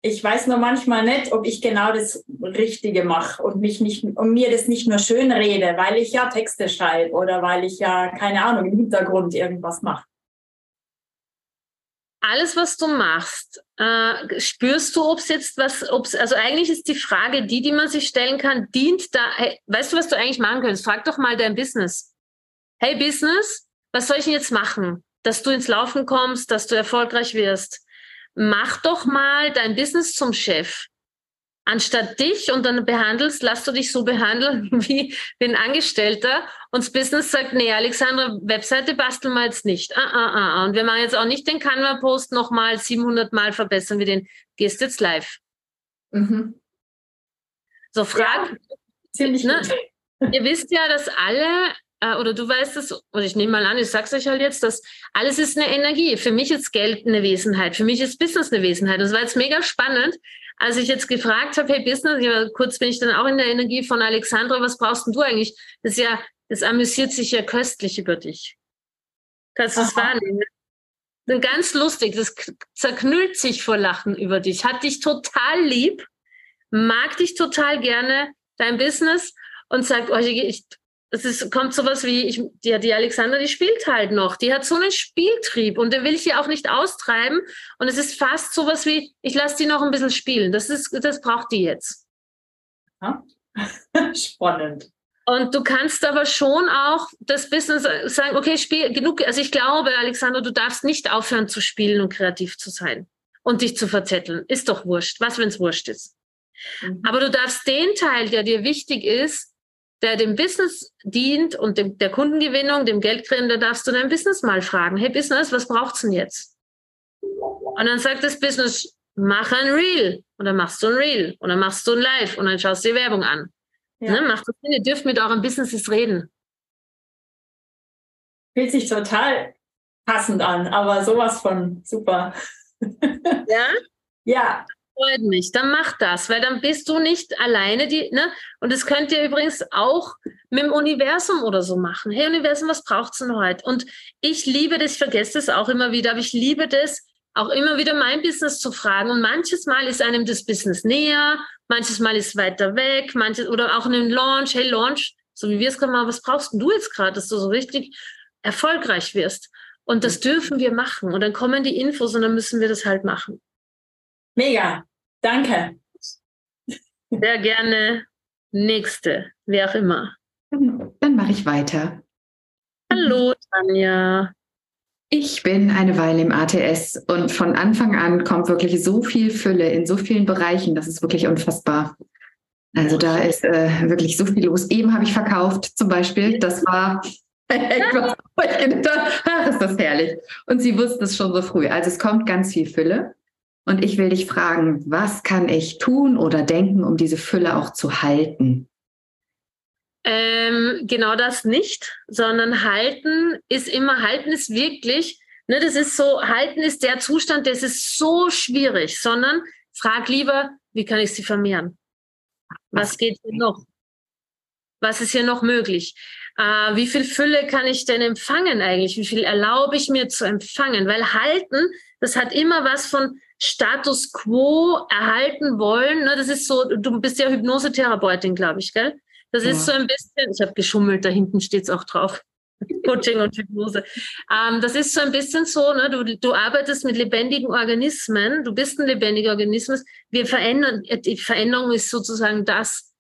Ich weiß nur manchmal nicht, ob ich genau das Richtige mache und mich nicht und mir das nicht nur schön rede, weil ich ja Texte schreibe oder weil ich ja keine Ahnung im Hintergrund irgendwas mache. Alles, was du machst, äh, spürst du, ob es jetzt was, ob es, also eigentlich ist die Frage, die, die man sich stellen kann, dient da, hey, weißt du, was du eigentlich machen könntest? Frag doch mal dein Business. Hey Business, was soll ich denn jetzt machen, dass du ins Laufen kommst, dass du erfolgreich wirst? Mach doch mal dein Business zum Chef. Anstatt dich und dann behandelst, lass du dich so behandeln wie, wie ein Angestellter und das Business sagt, nee, Alexandra, Webseite basteln wir jetzt nicht. Ah, ah, ah. ah. Und wir machen jetzt auch nicht den Canva-Post nochmal 700 Mal verbessern wir den. Gehst jetzt live. Mhm. So, frag. Ja, ziemlich ne? Ihr wisst ja, dass alle äh, oder du weißt es, oder ich nehme mal an, ich sag's euch halt jetzt, dass alles ist eine Energie. Für mich ist Geld eine Wesenheit, für mich ist Business eine Wesenheit. Das war jetzt mega spannend, als ich jetzt gefragt habe, hey Business, ja, kurz bin ich dann auch in der Energie von Alexandra, was brauchst denn du eigentlich? Das ist ja, das amüsiert sich ja köstlich über dich. Kannst du es wahrnehmen? Ganz lustig, das zerknüllt sich vor Lachen über dich, hat dich total lieb, mag dich total gerne, dein Business und sagt, oh, ich, es ist, kommt sowas wie, ich, die, die Alexander, die spielt halt noch. Die hat so einen Spieltrieb und der will ich ja auch nicht austreiben. Und es ist fast sowas wie, ich lasse die noch ein bisschen spielen. Das ist, das braucht die jetzt. Ja. Spannend. Und du kannst aber schon auch das Business sagen, okay, spiel genug. Also ich glaube, Alexander, du darfst nicht aufhören zu spielen und kreativ zu sein und dich zu verzetteln. Ist doch wurscht. Was, wenn es wurscht ist? Mhm. Aber du darfst den Teil, der dir wichtig ist, der dem Business dient und dem, der Kundengewinnung, dem Geldkriegen, da darfst du dein Business mal fragen. Hey Business, was braucht's denn jetzt? Und dann sagt das Business, mach ein Reel. Und dann machst du ein Reel. Und dann machst du ein Live. Und dann schaust du die Werbung an. Ja. Ne, macht das Sinn, ihr dürft mit euren Businesses reden. Fühlt sich total passend an, aber sowas von super. Ja? Ja, freut mich. Dann mach das, weil dann bist du nicht alleine die, ne? Und das könnt ihr übrigens auch mit dem Universum oder so machen. Hey Universum, was braucht's denn heute? Und ich liebe das, ich vergesse das auch immer wieder, aber ich liebe das, auch immer wieder mein Business zu fragen. Und manches Mal ist einem das Business näher, manches Mal ist weiter weg, manches, oder auch in einem Launch, hey Launch, so wie wir es gerade machen, was brauchst du jetzt gerade, dass du so richtig erfolgreich wirst? Und das dürfen wir machen. Und dann kommen die Infos und dann müssen wir das halt machen. Mega. Danke. Sehr gerne. Nächste, wer auch immer. Dann mache ich weiter. Hallo, Tanja. Ich bin eine Weile im ATS und von Anfang an kommt wirklich so viel Fülle in so vielen Bereichen. Das ist wirklich unfassbar. Also da ist äh, wirklich so viel los. Eben habe ich verkauft zum Beispiel. Das war etwas, wo ich gedacht habe, ach, ist das herrlich. Und sie wusste es schon so früh. Also es kommt ganz viel Fülle. Und ich will dich fragen, was kann ich tun oder denken, um diese Fülle auch zu halten? Ähm, genau das nicht, sondern halten ist immer, halten ist wirklich, ne, das ist so, halten ist der Zustand, das ist so schwierig, sondern frag lieber, wie kann ich sie vermehren? Was geht hier noch? Was ist hier noch möglich? Äh, wie viel Fülle kann ich denn empfangen eigentlich? Wie viel erlaube ich mir zu empfangen? Weil halten, das hat immer was von Status quo erhalten wollen. Ne? Das ist so, du bist ja Hypnosetherapeutin, glaube ich, gell? Das ja. ist so ein bisschen, ich habe geschummelt, da hinten steht es auch drauf. Coaching und Hypnose. Ähm, das ist so ein bisschen so, ne? du, du arbeitest mit lebendigen Organismen, du bist ein lebendiger Organismus. Wir verändern, die Veränderung ist sozusagen das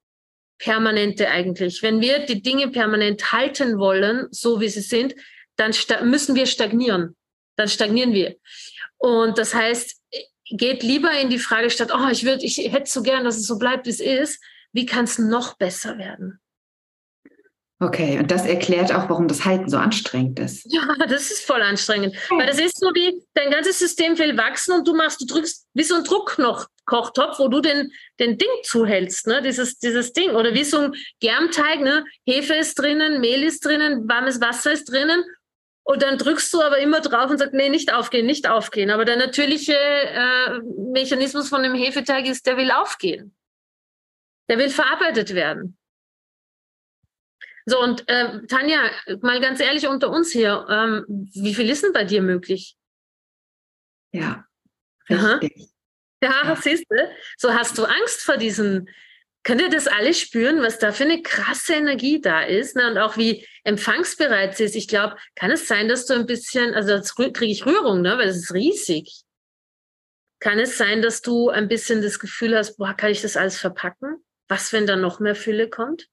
Permanente eigentlich. Wenn wir die Dinge permanent halten wollen, so wie sie sind, dann müssen wir stagnieren. Dann stagnieren wir. Und das heißt, geht lieber in die Frage statt, oh, ich würde, ich hätte so gern, dass es so bleibt, wie es ist. Wie kann es noch besser werden? Okay, und das erklärt auch, warum das Halten so anstrengend ist. Ja, das ist voll anstrengend. Weil das ist so wie, dein ganzes System will wachsen und du machst, du drückst wie so ein Druckkochtopf, wo du den, den Ding zuhältst, ne? Dieses, dieses Ding. Oder wie so ein Germteig, ne? Hefe ist drinnen, Mehl ist drinnen, warmes Wasser ist drinnen. Und dann drückst du aber immer drauf und sagst, nee, nicht aufgehen, nicht aufgehen. Aber der natürliche äh, Mechanismus von dem Hefeteig ist, der will aufgehen. Der will verarbeitet werden. So, und äh, Tanja, mal ganz ehrlich unter uns hier, ähm, wie viel ist denn bei dir möglich? Ja, richtig. Ja, ja. siehst du, so hast du Angst vor diesen, könnt ihr das alle spüren, was da für eine krasse Energie da ist ne? und auch wie empfangsbereit sie ist. Ich glaube, kann es sein, dass du ein bisschen, also jetzt kriege ich Rührung, ne? weil das ist riesig. Kann es sein, dass du ein bisschen das Gefühl hast, boah, kann ich das alles verpacken? Was, wenn da noch mehr Fülle kommt?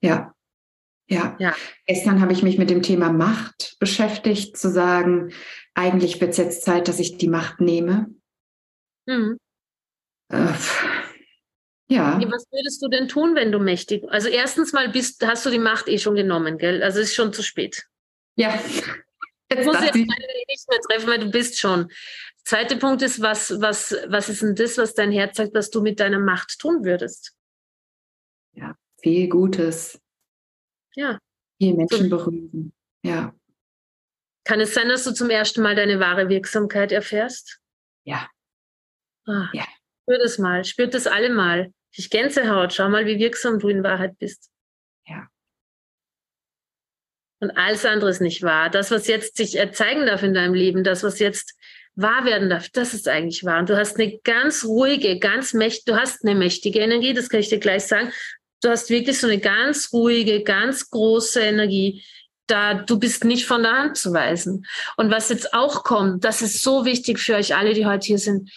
Ja. Ja. ja. Gestern habe ich mich mit dem Thema Macht beschäftigt, zu sagen, eigentlich wird es jetzt Zeit, dass ich die Macht nehme. Mhm. Äh, ja. Was würdest du denn tun, wenn du mächtig? Also erstens mal bist, hast du die Macht eh schon genommen, gell? Also es ist schon zu spät. Ja. Jetzt muss ich nicht mehr treffen, weil du bist schon. Zweiter Punkt ist, was, was, was ist denn das, was dein Herz sagt, was du mit deiner Macht tun würdest? Ja, viel Gutes. Ja. Viel Menschen so. berühren. Ja. Kann es sein, dass du zum ersten Mal deine wahre Wirksamkeit erfährst? Ja. Ah, ja. Spür das mal, spürt das alle mal. Ich Gänsehaut, schau mal, wie wirksam du in Wahrheit bist. Ja. Und alles andere ist nicht wahr. Das, was jetzt sich erzeigen darf in deinem Leben, das, was jetzt wahr werden darf, das ist eigentlich wahr. Und du hast eine ganz ruhige, ganz mächtige, du hast eine mächtige Energie, das kann ich dir gleich sagen. Du hast wirklich so eine ganz ruhige, ganz große Energie. Da, du bist nicht von der Hand zu weisen. Und was jetzt auch kommt, das ist so wichtig für euch alle, die heute hier sind.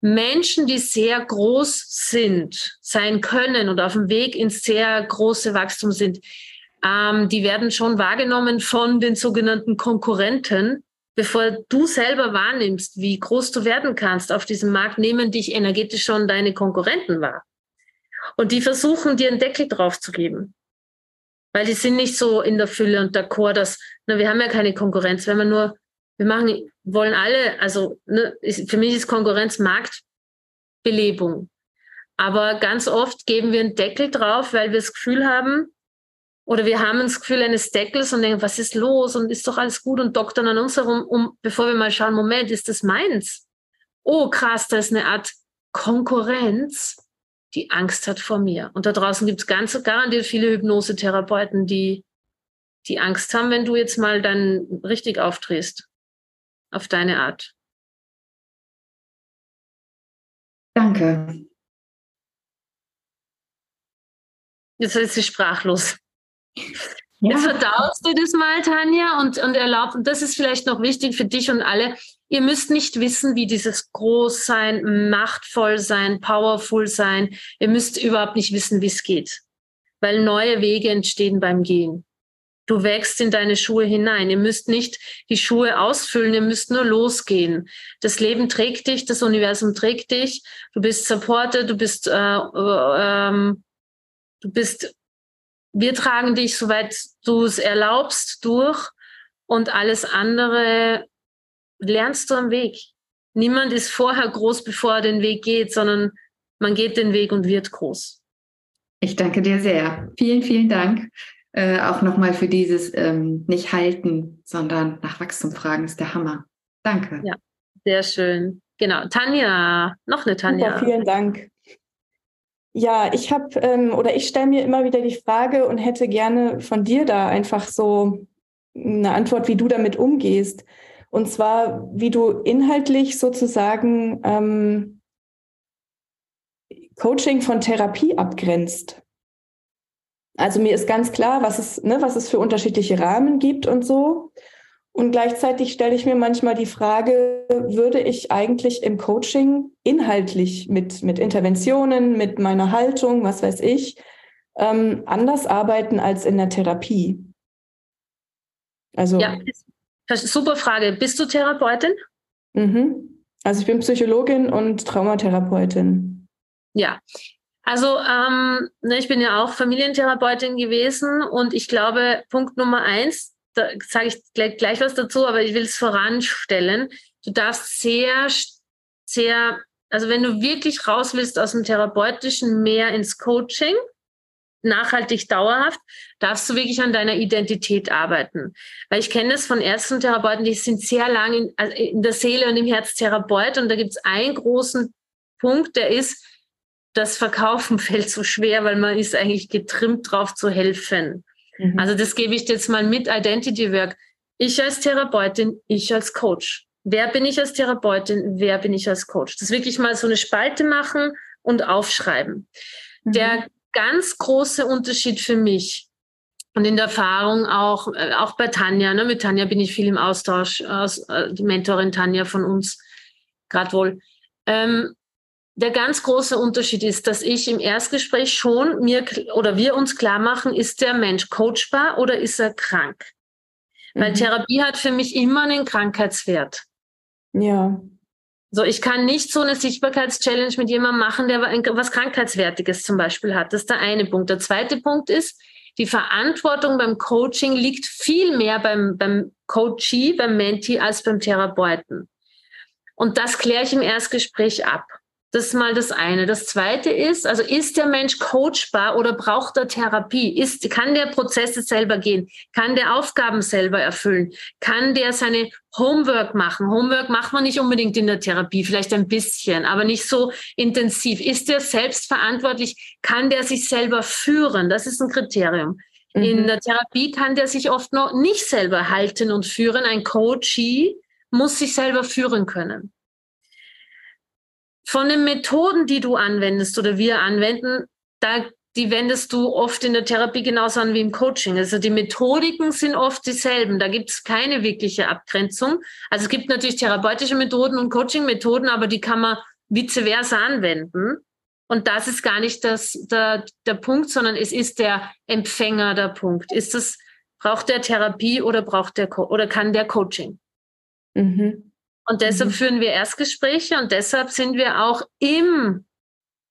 Menschen, die sehr groß sind, sein können und auf dem Weg ins sehr große Wachstum sind, ähm, die werden schon wahrgenommen von den sogenannten Konkurrenten. Bevor du selber wahrnimmst, wie groß du werden kannst auf diesem Markt, nehmen dich energetisch schon deine Konkurrenten wahr. Und die versuchen, dir einen Deckel drauf zu geben. Weil die sind nicht so in der Fülle und der Chor, dass, na, wir haben ja keine Konkurrenz, wenn wir nur, wir machen, wollen alle, also ne, ist, für mich ist Konkurrenz Marktbelebung. Aber ganz oft geben wir einen Deckel drauf, weil wir das Gefühl haben, oder wir haben das Gefühl eines Deckels und denken, was ist los und ist doch alles gut und doktern an uns herum, um, bevor wir mal schauen, Moment, ist das meins? Oh, krass, da ist eine Art Konkurrenz die Angst hat vor mir. Und da draußen gibt es ganz garantiert viele Hypnosetherapeuten, die, die Angst haben, wenn du jetzt mal dann richtig aufdrehst. Auf deine Art. Danke. Jetzt ist sie sprachlos. Ja. Jetzt verdaust du das mal, Tanja, und, und erlaubt, und das ist vielleicht noch wichtig für dich und alle, ihr müsst nicht wissen, wie dieses Großsein, machtvoll sein, powerful sein, ihr müsst überhaupt nicht wissen, wie es geht, weil neue Wege entstehen beim Gehen. Du wächst in deine Schuhe hinein. Ihr müsst nicht die Schuhe ausfüllen, ihr müsst nur losgehen. Das Leben trägt dich, das Universum trägt dich. Du bist supported, du bist, äh, ähm, du bist wir tragen dich, soweit du es erlaubst, durch und alles andere lernst du am Weg. Niemand ist vorher groß, bevor er den Weg geht, sondern man geht den Weg und wird groß. Ich danke dir sehr. Vielen, vielen Dank. Äh, auch nochmal für dieses ähm, nicht halten, sondern nach Wachstum fragen ist der Hammer. Danke. Ja, sehr schön. Genau. Tanja, noch eine Tanja. Super, vielen Dank. Ja, ich habe ähm, oder ich stelle mir immer wieder die Frage und hätte gerne von dir da einfach so eine Antwort, wie du damit umgehst. Und zwar, wie du inhaltlich sozusagen ähm, Coaching von Therapie abgrenzt. Also mir ist ganz klar, was es, ne, was es für unterschiedliche Rahmen gibt und so. Und gleichzeitig stelle ich mir manchmal die Frage, würde ich eigentlich im Coaching inhaltlich mit, mit Interventionen, mit meiner Haltung, was weiß ich, ähm, anders arbeiten als in der Therapie? Also, ja, super Frage. Bist du Therapeutin? Mhm. Also ich bin Psychologin und Traumatherapeutin. Ja, also ähm, ne, ich bin ja auch Familientherapeutin gewesen und ich glaube, Punkt Nummer eins, da sage ich gleich, gleich was dazu, aber ich will es voranstellen. Du darfst sehr, sehr, also wenn du wirklich raus willst aus dem Therapeutischen mehr ins Coaching, nachhaltig dauerhaft, darfst du wirklich an deiner Identität arbeiten. Weil ich kenne das von Ärzten und Therapeuten, die sind sehr lange in, also in der Seele und im Herz Therapeut und da gibt es einen großen Punkt, der ist, das Verkaufen fällt so schwer, weil man ist eigentlich getrimmt drauf zu helfen. Mhm. Also das gebe ich jetzt mal mit Identity Work. Ich als Therapeutin, ich als Coach. Wer bin ich als Therapeutin? Wer bin ich als Coach? Das wirklich mal so eine Spalte machen und aufschreiben. Mhm. Der ganz große Unterschied für mich und in der Erfahrung auch, äh, auch bei Tanja, ne, mit Tanja bin ich viel im Austausch, äh, die Mentorin Tanja von uns, gerade wohl. Ähm, der ganz große Unterschied ist, dass ich im Erstgespräch schon mir oder wir uns klar machen, ist der Mensch coachbar oder ist er krank? Mhm. Weil Therapie hat für mich immer einen Krankheitswert. Ja. So, ich kann nicht so eine Sichtbarkeitschallenge mit jemandem machen, der was Krankheitswertiges zum Beispiel hat. Das ist der eine Punkt. Der zweite Punkt ist, die Verantwortung beim Coaching liegt viel mehr beim, beim Coachee, beim Mentee als beim Therapeuten. Und das kläre ich im Erstgespräch ab. Das ist mal das eine. Das zweite ist, also ist der Mensch coachbar oder braucht er Therapie? Ist, kann der Prozesse selber gehen? Kann der Aufgaben selber erfüllen? Kann der seine Homework machen? Homework macht man nicht unbedingt in der Therapie, vielleicht ein bisschen, aber nicht so intensiv. Ist der selbstverantwortlich? Kann der sich selber führen? Das ist ein Kriterium. Mhm. In der Therapie kann der sich oft noch nicht selber halten und führen. Ein Coachee muss sich selber führen können. Von den Methoden, die du anwendest oder wir anwenden, da, die wendest du oft in der Therapie genauso an wie im Coaching. Also die Methodiken sind oft dieselben. Da gibt es keine wirkliche Abgrenzung. Also es gibt natürlich therapeutische Methoden und Coaching-Methoden, aber die kann man vice versa anwenden. Und das ist gar nicht das, der, der Punkt, sondern es ist der Empfänger der Punkt. Ist es, braucht der Therapie oder braucht der, oder kann der Coaching? Mhm. Und deshalb mhm. führen wir Erstgespräche und deshalb sind wir auch im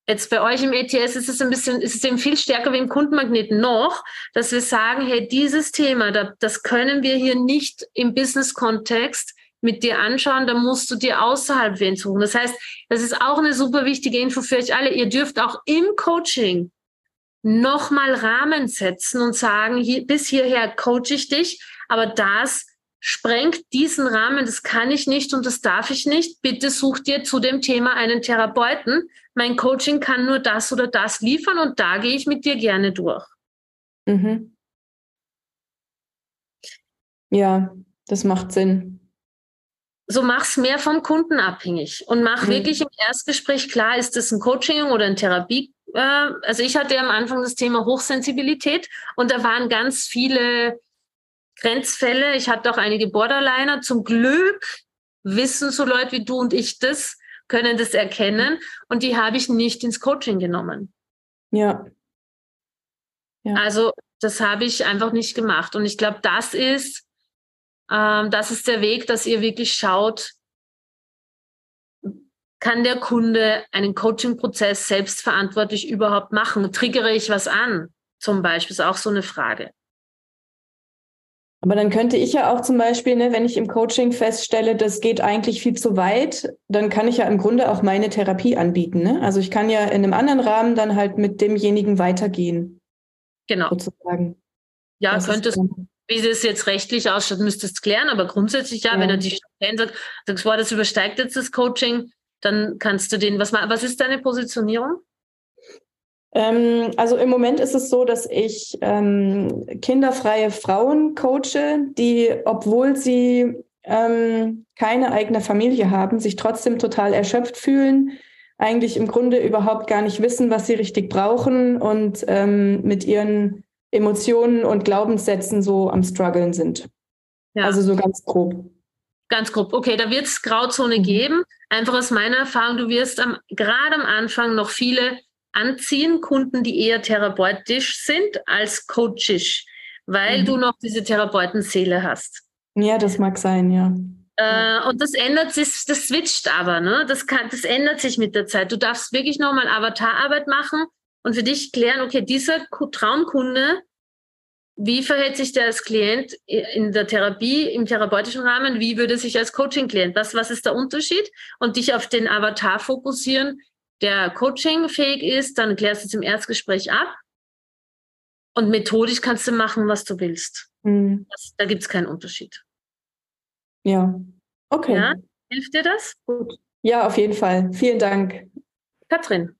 Jetzt bei euch im ETS ist es ein bisschen, ist es eben viel stärker wie im Kundenmagneten noch, dass wir sagen, hey, dieses Thema, das können wir hier nicht im Business-Kontext mit dir anschauen, da musst du dir außerhalb wen suchen. Das heißt, das ist auch eine super wichtige Info für euch alle. Ihr dürft auch im Coaching nochmal Rahmen setzen und sagen, hier, bis hierher coache ich dich, aber das sprengt diesen Rahmen, das kann ich nicht und das darf ich nicht. Bitte such dir zu dem Thema einen Therapeuten. Mein Coaching kann nur das oder das liefern und da gehe ich mit dir gerne durch. Mhm. Ja, das macht Sinn. So mach's mehr vom Kunden abhängig und mach mhm. wirklich im Erstgespräch klar, ist das ein Coaching oder ein Therapie äh, also ich hatte am Anfang das Thema Hochsensibilität und da waren ganz viele Grenzfälle. Ich hatte auch einige Borderliner. Zum Glück wissen so Leute wie du und ich das, können das erkennen und die habe ich nicht ins Coaching genommen. Ja. ja. Also das habe ich einfach nicht gemacht und ich glaube, das ist, ähm, das ist der Weg, dass ihr wirklich schaut, kann der Kunde einen Coaching-Prozess selbstverantwortlich überhaupt machen? Triggere ich was an? Zum Beispiel ist auch so eine Frage. Aber dann könnte ich ja auch zum Beispiel, ne, wenn ich im Coaching feststelle, das geht eigentlich viel zu weit, dann kann ich ja im Grunde auch meine Therapie anbieten. Ne? Also ich kann ja in einem anderen Rahmen dann halt mit demjenigen weitergehen. Genau. Sozusagen. Ja, das könntest, wie das jetzt rechtlich ausschaut, müsstest du klären, aber grundsätzlich ja, ja. wenn er dich kennt, sagt, sagst, boah, das übersteigt jetzt das Coaching, dann kannst du den, was, was ist deine Positionierung? Ähm, also im Moment ist es so, dass ich ähm, kinderfreie Frauen coache, die, obwohl sie ähm, keine eigene Familie haben, sich trotzdem total erschöpft fühlen, eigentlich im Grunde überhaupt gar nicht wissen, was sie richtig brauchen und ähm, mit ihren Emotionen und Glaubenssätzen so am struggeln sind. Ja. Also so ganz grob. Ganz grob. Okay, da wird es Grauzone geben. Einfach aus meiner Erfahrung, du wirst am, gerade am Anfang noch viele anziehen, Kunden, die eher therapeutisch sind als coachisch, weil mhm. du noch diese Therapeutenseele hast. Ja, das mag sein, ja. Äh, und das ändert sich, das switcht aber, ne? Das, kann, das ändert sich mit der Zeit. Du darfst wirklich nochmal Avatararbeit machen und für dich klären, okay, dieser Traumkunde wie verhält sich der als Klient in der Therapie, im therapeutischen Rahmen? Wie würde sich als Coaching-Klient? Was, was ist der Unterschied? Und dich auf den Avatar fokussieren, der coachingfähig ist, dann klärst du es im Erstgespräch ab. Und methodisch kannst du machen, was du willst. Mhm. Das, da gibt es keinen Unterschied. Ja, okay. Ja, hilft dir das? Gut. Ja, auf jeden Fall. Vielen Dank. Katrin.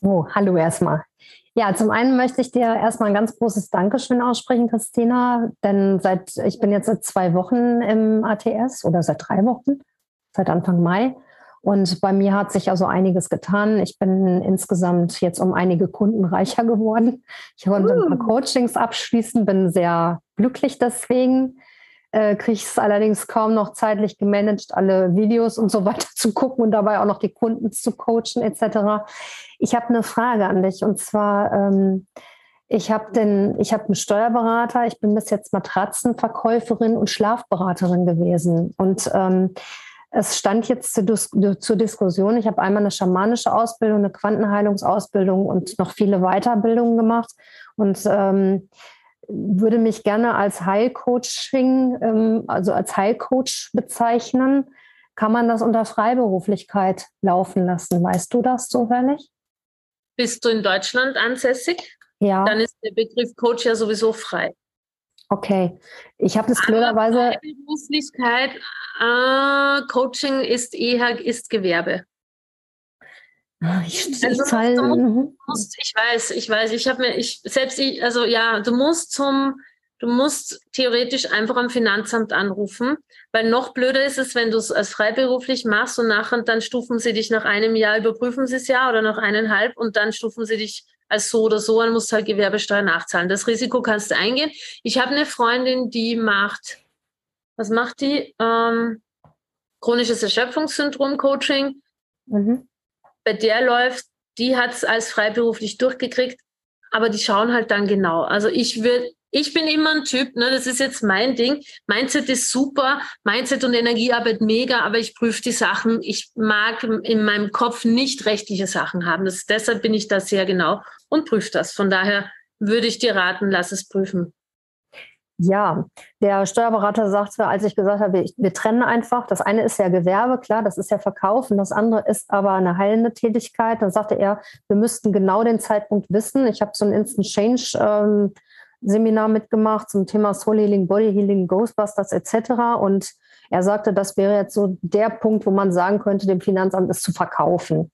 Oh, hallo erstmal. Ja, zum einen möchte ich dir erstmal ein ganz großes Dankeschön aussprechen, Christina, denn seit, ich bin jetzt seit zwei Wochen im ATS oder seit drei Wochen, seit Anfang Mai. Und bei mir hat sich also einiges getan. Ich bin insgesamt jetzt um einige Kunden reicher geworden. Ich konnte uh. ein paar uh. Coachings abschließen, bin sehr glücklich deswegen äh, kriege ich es allerdings kaum noch zeitlich gemanagt, alle Videos und so weiter zu gucken und dabei auch noch die Kunden zu coachen etc. Ich habe eine Frage an dich und zwar, ähm, ich habe den, ich habe einen Steuerberater, ich bin bis jetzt Matratzenverkäuferin und Schlafberaterin gewesen und ähm, es stand jetzt zur, Dis zur Diskussion. Ich habe einmal eine schamanische Ausbildung, eine Quantenheilungsausbildung und noch viele Weiterbildungen gemacht. Und ähm, würde mich gerne als Heilcoaching, ähm, also als Heilcoach bezeichnen. Kann man das unter Freiberuflichkeit laufen lassen? Weißt du das zufällig? Bist du in Deutschland ansässig? Ja. Dann ist der Begriff Coach ja sowieso frei. Okay. Ich habe das blöderweise. Freiberuflichkeit, äh, Coaching ist eher ist Gewerbe. Ah, ich, also, ich, fall, du mhm. musst, ich weiß, ich weiß, ich habe mir, ich selbst, ich, also ja, du musst zum, du musst theoretisch einfach am Finanzamt anrufen, weil noch blöder ist es, wenn du es als freiberuflich machst und nachher dann stufen sie dich nach einem Jahr, überprüfen sie es ja oder nach eineinhalb und dann stufen sie dich als so oder so an, musst halt Gewerbesteuer nachzahlen. Das Risiko kannst du eingehen. Ich habe eine Freundin, die macht, was macht die? Ähm, chronisches Erschöpfungssyndrom Coaching. Mhm bei der läuft, die hat es als freiberuflich durchgekriegt, aber die schauen halt dann genau. Also ich würde, ich bin immer ein Typ, ne, das ist jetzt mein Ding. Mindset ist super, Mindset und Energiearbeit mega, aber ich prüfe die Sachen. Ich mag in meinem Kopf nicht rechtliche Sachen haben. Das, deshalb bin ich da sehr genau und prüfe das. Von daher würde ich dir raten, lass es prüfen. Ja, der Steuerberater sagte, als ich gesagt habe, wir, trennen einfach. Das eine ist ja Gewerbe, klar, das ist ja Verkaufen. Das andere ist aber eine heilende Tätigkeit. Dann sagte er, wir müssten genau den Zeitpunkt wissen. Ich habe so ein Instant Change ähm, Seminar mitgemacht zum Thema Soul Healing, Body Healing, Ghostbusters etc. Und er sagte, das wäre jetzt so der Punkt, wo man sagen könnte, dem Finanzamt ist zu verkaufen.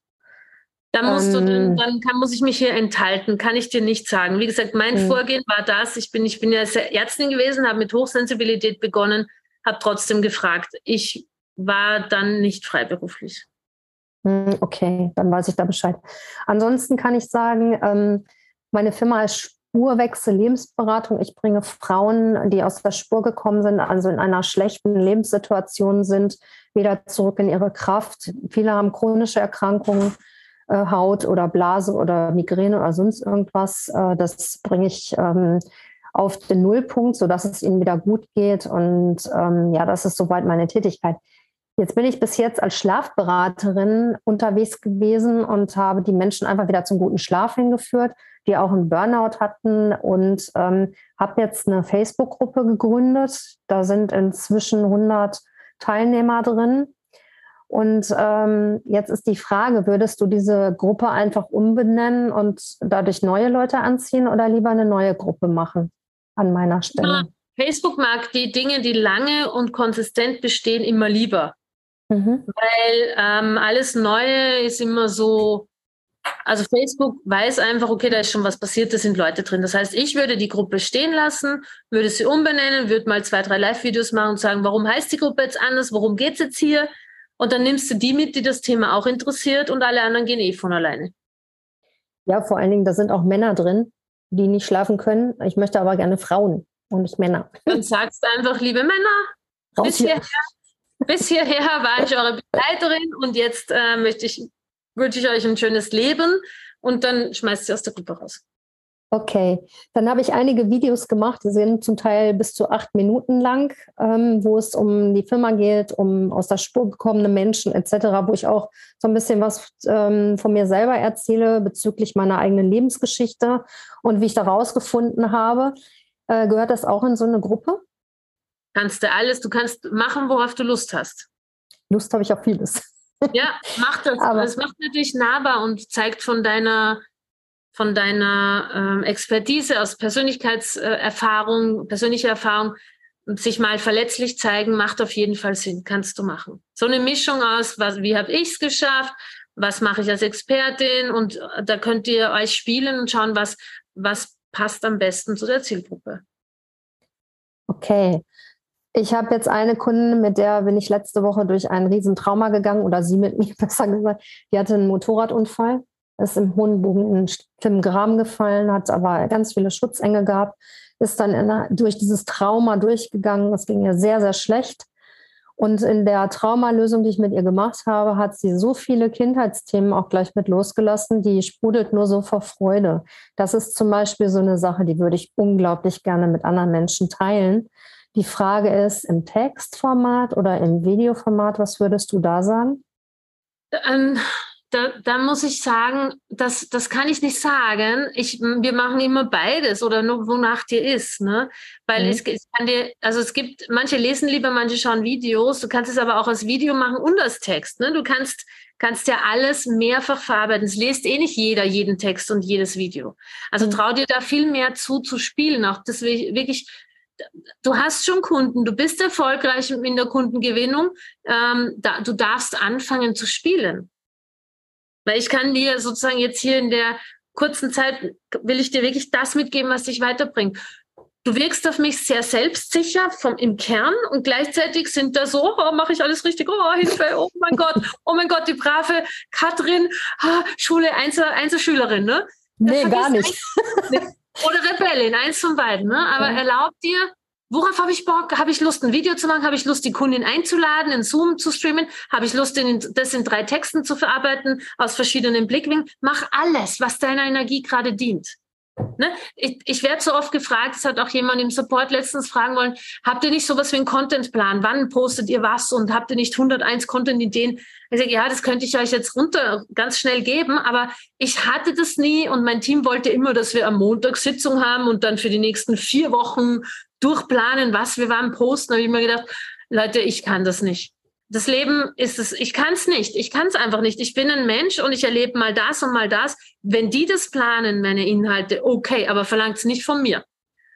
Dann musst ähm, du, dann kann, muss ich mich hier enthalten, kann ich dir nicht sagen. Wie gesagt, mein mhm. Vorgehen war das. Ich bin, ich bin ja Ärztin gewesen, habe mit Hochsensibilität begonnen, habe trotzdem gefragt. Ich war dann nicht freiberuflich. Hm, okay, dann weiß ich da Bescheid. Ansonsten kann ich sagen, ähm, meine Firma ist Spurwechsel Lebensberatung. Ich bringe Frauen, die aus der Spur gekommen sind, also in einer schlechten Lebenssituation sind, wieder zurück in ihre Kraft. Viele haben chronische Erkrankungen, äh, Haut oder Blase oder Migräne oder sonst irgendwas. Äh, das bringe ich ähm, auf den Nullpunkt, sodass es ihnen wieder gut geht. Und ähm, ja, das ist soweit meine Tätigkeit. Jetzt bin ich bis jetzt als Schlafberaterin unterwegs gewesen und habe die Menschen einfach wieder zum guten Schlaf hingeführt, die auch einen Burnout hatten und ähm, habe jetzt eine Facebook-Gruppe gegründet. Da sind inzwischen 100 Teilnehmer drin. Und ähm, jetzt ist die Frage, würdest du diese Gruppe einfach umbenennen und dadurch neue Leute anziehen oder lieber eine neue Gruppe machen an meiner Stelle? Ja, Facebook mag die Dinge, die lange und konsistent bestehen, immer lieber. Mhm. Weil ähm, alles Neue ist immer so, also Facebook weiß einfach, okay, da ist schon was passiert, da sind Leute drin. Das heißt, ich würde die Gruppe stehen lassen, würde sie umbenennen, würde mal zwei, drei Live-Videos machen und sagen, warum heißt die Gruppe jetzt anders, worum geht es jetzt hier? Und dann nimmst du die mit, die das Thema auch interessiert und alle anderen gehen eh von alleine. Ja, vor allen Dingen, da sind auch Männer drin, die nicht schlafen können. Ich möchte aber gerne Frauen und nicht Männer. Dann sagst du einfach, liebe Männer, Raus bis hierher, bis hierher war ich eure Begleiterin und jetzt äh, möchte ich, wünsche ich euch ein schönes Leben und dann schmeißt sie aus der Gruppe raus. Okay, dann habe ich einige Videos gemacht, die sind zum Teil bis zu acht Minuten lang, ähm, wo es um die Firma geht, um aus der Spur gekommene Menschen etc., wo ich auch so ein bisschen was ähm, von mir selber erzähle bezüglich meiner eigenen Lebensgeschichte und wie ich da rausgefunden habe. Äh, gehört das auch in so eine Gruppe? Kannst du alles, du kannst machen, worauf du Lust hast. Lust habe ich auf vieles. Ja, mach das. Aber es macht natürlich nahbar und zeigt von deiner von deiner ähm, Expertise aus Persönlichkeitserfahrung, persönlicher Erfahrung, sich mal verletzlich zeigen, macht auf jeden Fall Sinn, kannst du machen. So eine Mischung aus, was, wie habe ich es geschafft, was mache ich als Expertin und äh, da könnt ihr euch spielen und schauen, was, was passt am besten zu der Zielgruppe. Okay. Ich habe jetzt eine Kundin, mit der bin ich letzte Woche durch ein Riesentrauma gegangen oder sie mit mir besser gesagt. Die hatte einen Motorradunfall ist im hohen Bogen in Graben gefallen, hat aber ganz viele Schutzengel gehabt, ist dann einer, durch dieses Trauma durchgegangen. Das ging ihr sehr, sehr schlecht. Und in der Traumalösung, die ich mit ihr gemacht habe, hat sie so viele Kindheitsthemen auch gleich mit losgelassen, die sprudelt nur so vor Freude. Das ist zum Beispiel so eine Sache, die würde ich unglaublich gerne mit anderen Menschen teilen. Die Frage ist, im Textformat oder im Videoformat, was würdest du da sagen? Ähm, da, da muss ich sagen, das, das kann ich nicht sagen. Ich, wir machen immer beides oder nur wonach dir ist. Ne? Weil mhm. es, es kann dir, also es gibt, manche lesen lieber, manche schauen Videos. Du kannst es aber auch als Video machen und als Text. Ne? Du kannst, kannst ja alles mehrfach verarbeiten. Es liest eh nicht jeder jeden Text und jedes Video. Also mhm. trau dir da viel mehr zu, zu spielen. Auch das wirklich du hast schon Kunden, du bist erfolgreich in der Kundengewinnung, ähm, da, du darfst anfangen zu spielen. Weil ich kann dir sozusagen jetzt hier in der kurzen Zeit, will ich dir wirklich das mitgeben, was dich weiterbringt. Du wirkst auf mich sehr selbstsicher vom, im Kern und gleichzeitig sind da so, oh, mache ich alles richtig, oh, Hilfe, oh mein Gott, oh mein Gott, die brave Katrin, ah, Schule, Einzel, Einzelschülerin, ne? Nee, gar nicht. Oder Rebellin, eins von beiden, ne? Aber ja. erlaub dir, Worauf habe ich Bock? Habe ich Lust, ein Video zu machen? Habe ich Lust, die Kundin einzuladen, in Zoom zu streamen? Habe ich Lust, das in drei Texten zu verarbeiten, aus verschiedenen Blickwinkeln? Mach alles, was deiner Energie gerade dient. Ne? Ich, ich werde so oft gefragt, es hat auch jemand im Support letztens fragen wollen, habt ihr nicht sowas wie einen Contentplan? Wann postet ihr was und habt ihr nicht 101 Content-Ideen? Ich sage, ja, das könnte ich euch jetzt runter ganz schnell geben, aber ich hatte das nie und mein Team wollte immer, dass wir am Montag Sitzung haben und dann für die nächsten vier Wochen durchplanen, was wir wann posten. Da habe ich mir gedacht, Leute, ich kann das nicht. Das Leben ist es, ich kann es nicht. Ich kann es einfach nicht. Ich bin ein Mensch und ich erlebe mal das und mal das. Wenn die das planen, meine Inhalte, okay, aber verlangt es nicht von mir.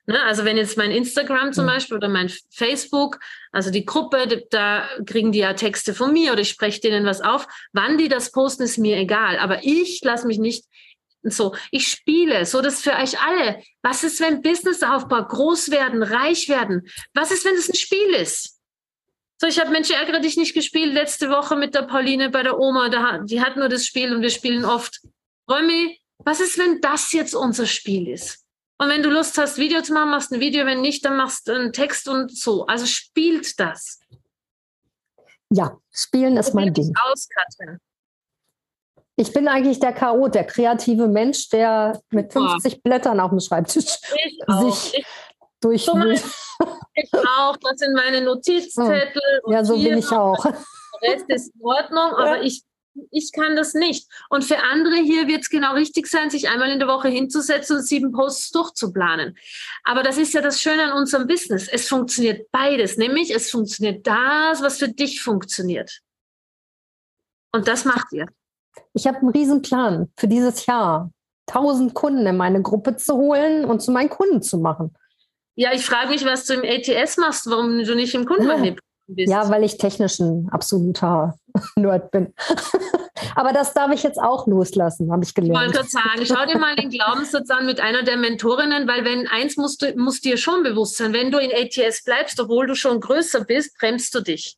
Ne? Also wenn jetzt mein Instagram zum Beispiel oder mein Facebook, also die Gruppe, da kriegen die ja Texte von mir oder ich spreche denen was auf. Wann die das posten, ist mir egal. Aber ich lasse mich nicht so, ich spiele, so dass für euch alle, was ist, wenn Businessaufbau groß werden, reich werden? Was ist, wenn es ein Spiel ist? So, ich habe Mensch, ärgere dich nicht gespielt letzte Woche mit der Pauline bei der Oma. Da, die hat nur das Spiel und wir spielen oft. Räumi, was ist, wenn das jetzt unser Spiel ist? Und wenn du Lust hast, Video zu machen, machst ein Video. Wenn nicht, dann machst du einen Text und so. Also spielt das. Ja, spielen ist mein Ding. Aus, Katrin. Ich bin eigentlich der Chaot, der kreative Mensch, der mit 50 Boah. Blättern auf dem Schreibtisch sich durchwühlt. Ich auch. Das sind meine Notizzettel. Ja, so bin ich auch. Der Rest ist in Ordnung, aber ich, ich kann das nicht. Und für andere hier wird es genau richtig sein, sich einmal in der Woche hinzusetzen und sieben Posts durchzuplanen. Aber das ist ja das Schöne an unserem Business. Es funktioniert beides. Nämlich, es funktioniert das, was für dich funktioniert. Und das macht ihr. Ich habe einen riesen Plan für dieses Jahr. Tausend Kunden in meine Gruppe zu holen und zu meinen Kunden zu machen. Ja, ich frage mich, was du im ATS machst, warum du nicht im Kundenmagnet bist. Ja, weil ich technisch ein absoluter Nerd bin. Aber das darf ich jetzt auch loslassen, habe ich gelernt. Ich wollte gerade sagen, schau dir mal den Glaubenssatz an mit einer der Mentorinnen, weil wenn eins musst du, musst dir schon bewusst sein, wenn du in ATS bleibst, obwohl du schon größer bist, bremst du dich.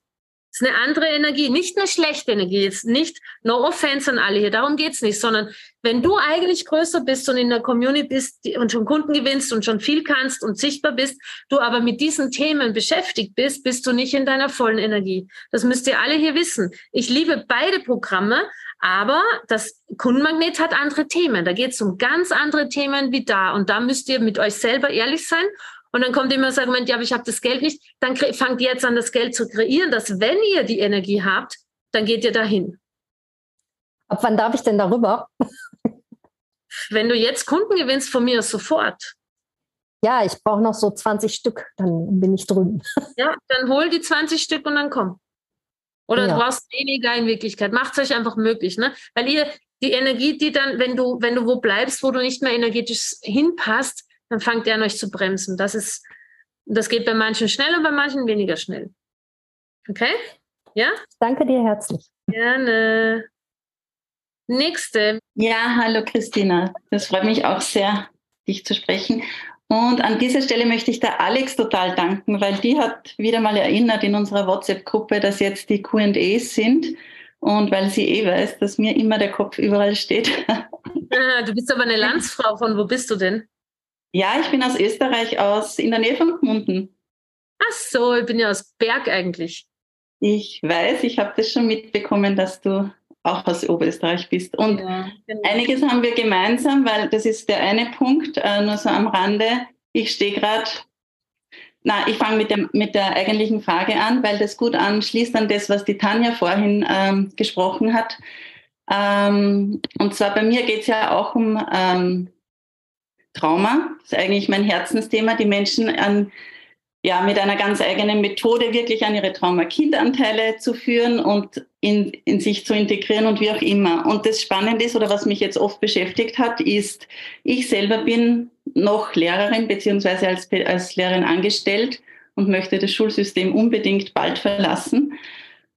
Ist eine andere Energie, nicht eine schlechte Energie. Jetzt nicht, no offense an alle hier, darum geht's nicht, sondern wenn du eigentlich größer bist und in der Community bist und schon Kunden gewinnst und schon viel kannst und sichtbar bist, du aber mit diesen Themen beschäftigt bist, bist du nicht in deiner vollen Energie. Das müsst ihr alle hier wissen. Ich liebe beide Programme, aber das Kundenmagnet hat andere Themen. Da geht es um ganz andere Themen wie da. Und da müsst ihr mit euch selber ehrlich sein und dann kommt immer das Argument, ja, aber ich habe das Geld nicht. Dann fangt ihr jetzt an, das Geld zu kreieren, dass wenn ihr die Energie habt, dann geht ihr dahin. Ab wann darf ich denn darüber? wenn du jetzt Kunden gewinnst, von mir sofort. Ja, ich brauche noch so 20 Stück, dann bin ich drüben. Ja, dann hol die 20 Stück und dann komm. Oder ja. du brauchst weniger in Wirklichkeit. Macht es euch einfach möglich, ne? Weil ihr die Energie, die dann, wenn du, wenn du wo bleibst, wo du nicht mehr energetisch hinpasst, dann fangt ihr an, euch zu bremsen. Das ist, das geht bei manchen schnell und bei manchen weniger schnell. Okay? Ja? Danke dir herzlich. Gerne. Nächste. Ja, hallo Christina. Das freut mich auch sehr, dich zu sprechen. Und an dieser Stelle möchte ich der Alex total danken, weil die hat wieder mal erinnert in unserer WhatsApp-Gruppe, dass jetzt die QAs sind. Und weil sie eh weiß, dass mir immer der Kopf überall steht. Ah, du bist aber eine Landsfrau. Von wo bist du denn? Ja, ich bin aus Österreich, aus in der Nähe von Gmunden. Ach so, ich bin ja aus Berg eigentlich. Ich weiß, ich habe das schon mitbekommen, dass du auch aus Oberösterreich bist. Und ja, genau. einiges haben wir gemeinsam, weil das ist der eine Punkt, äh, nur so am Rande. Ich stehe gerade, na, ich fange mit, mit der eigentlichen Frage an, weil das gut anschließt an das, was die Tanja vorhin ähm, gesprochen hat. Ähm, und zwar bei mir geht es ja auch um ähm, Trauma. Ist eigentlich mein Herzensthema, die Menschen an, ja, mit einer ganz eigenen Methode wirklich an ihre Trauma-Kindanteile zu führen und in, in sich zu integrieren und wie auch immer. Und das Spannende ist, oder was mich jetzt oft beschäftigt hat, ist, ich selber bin noch Lehrerin beziehungsweise als, als Lehrerin angestellt und möchte das Schulsystem unbedingt bald verlassen.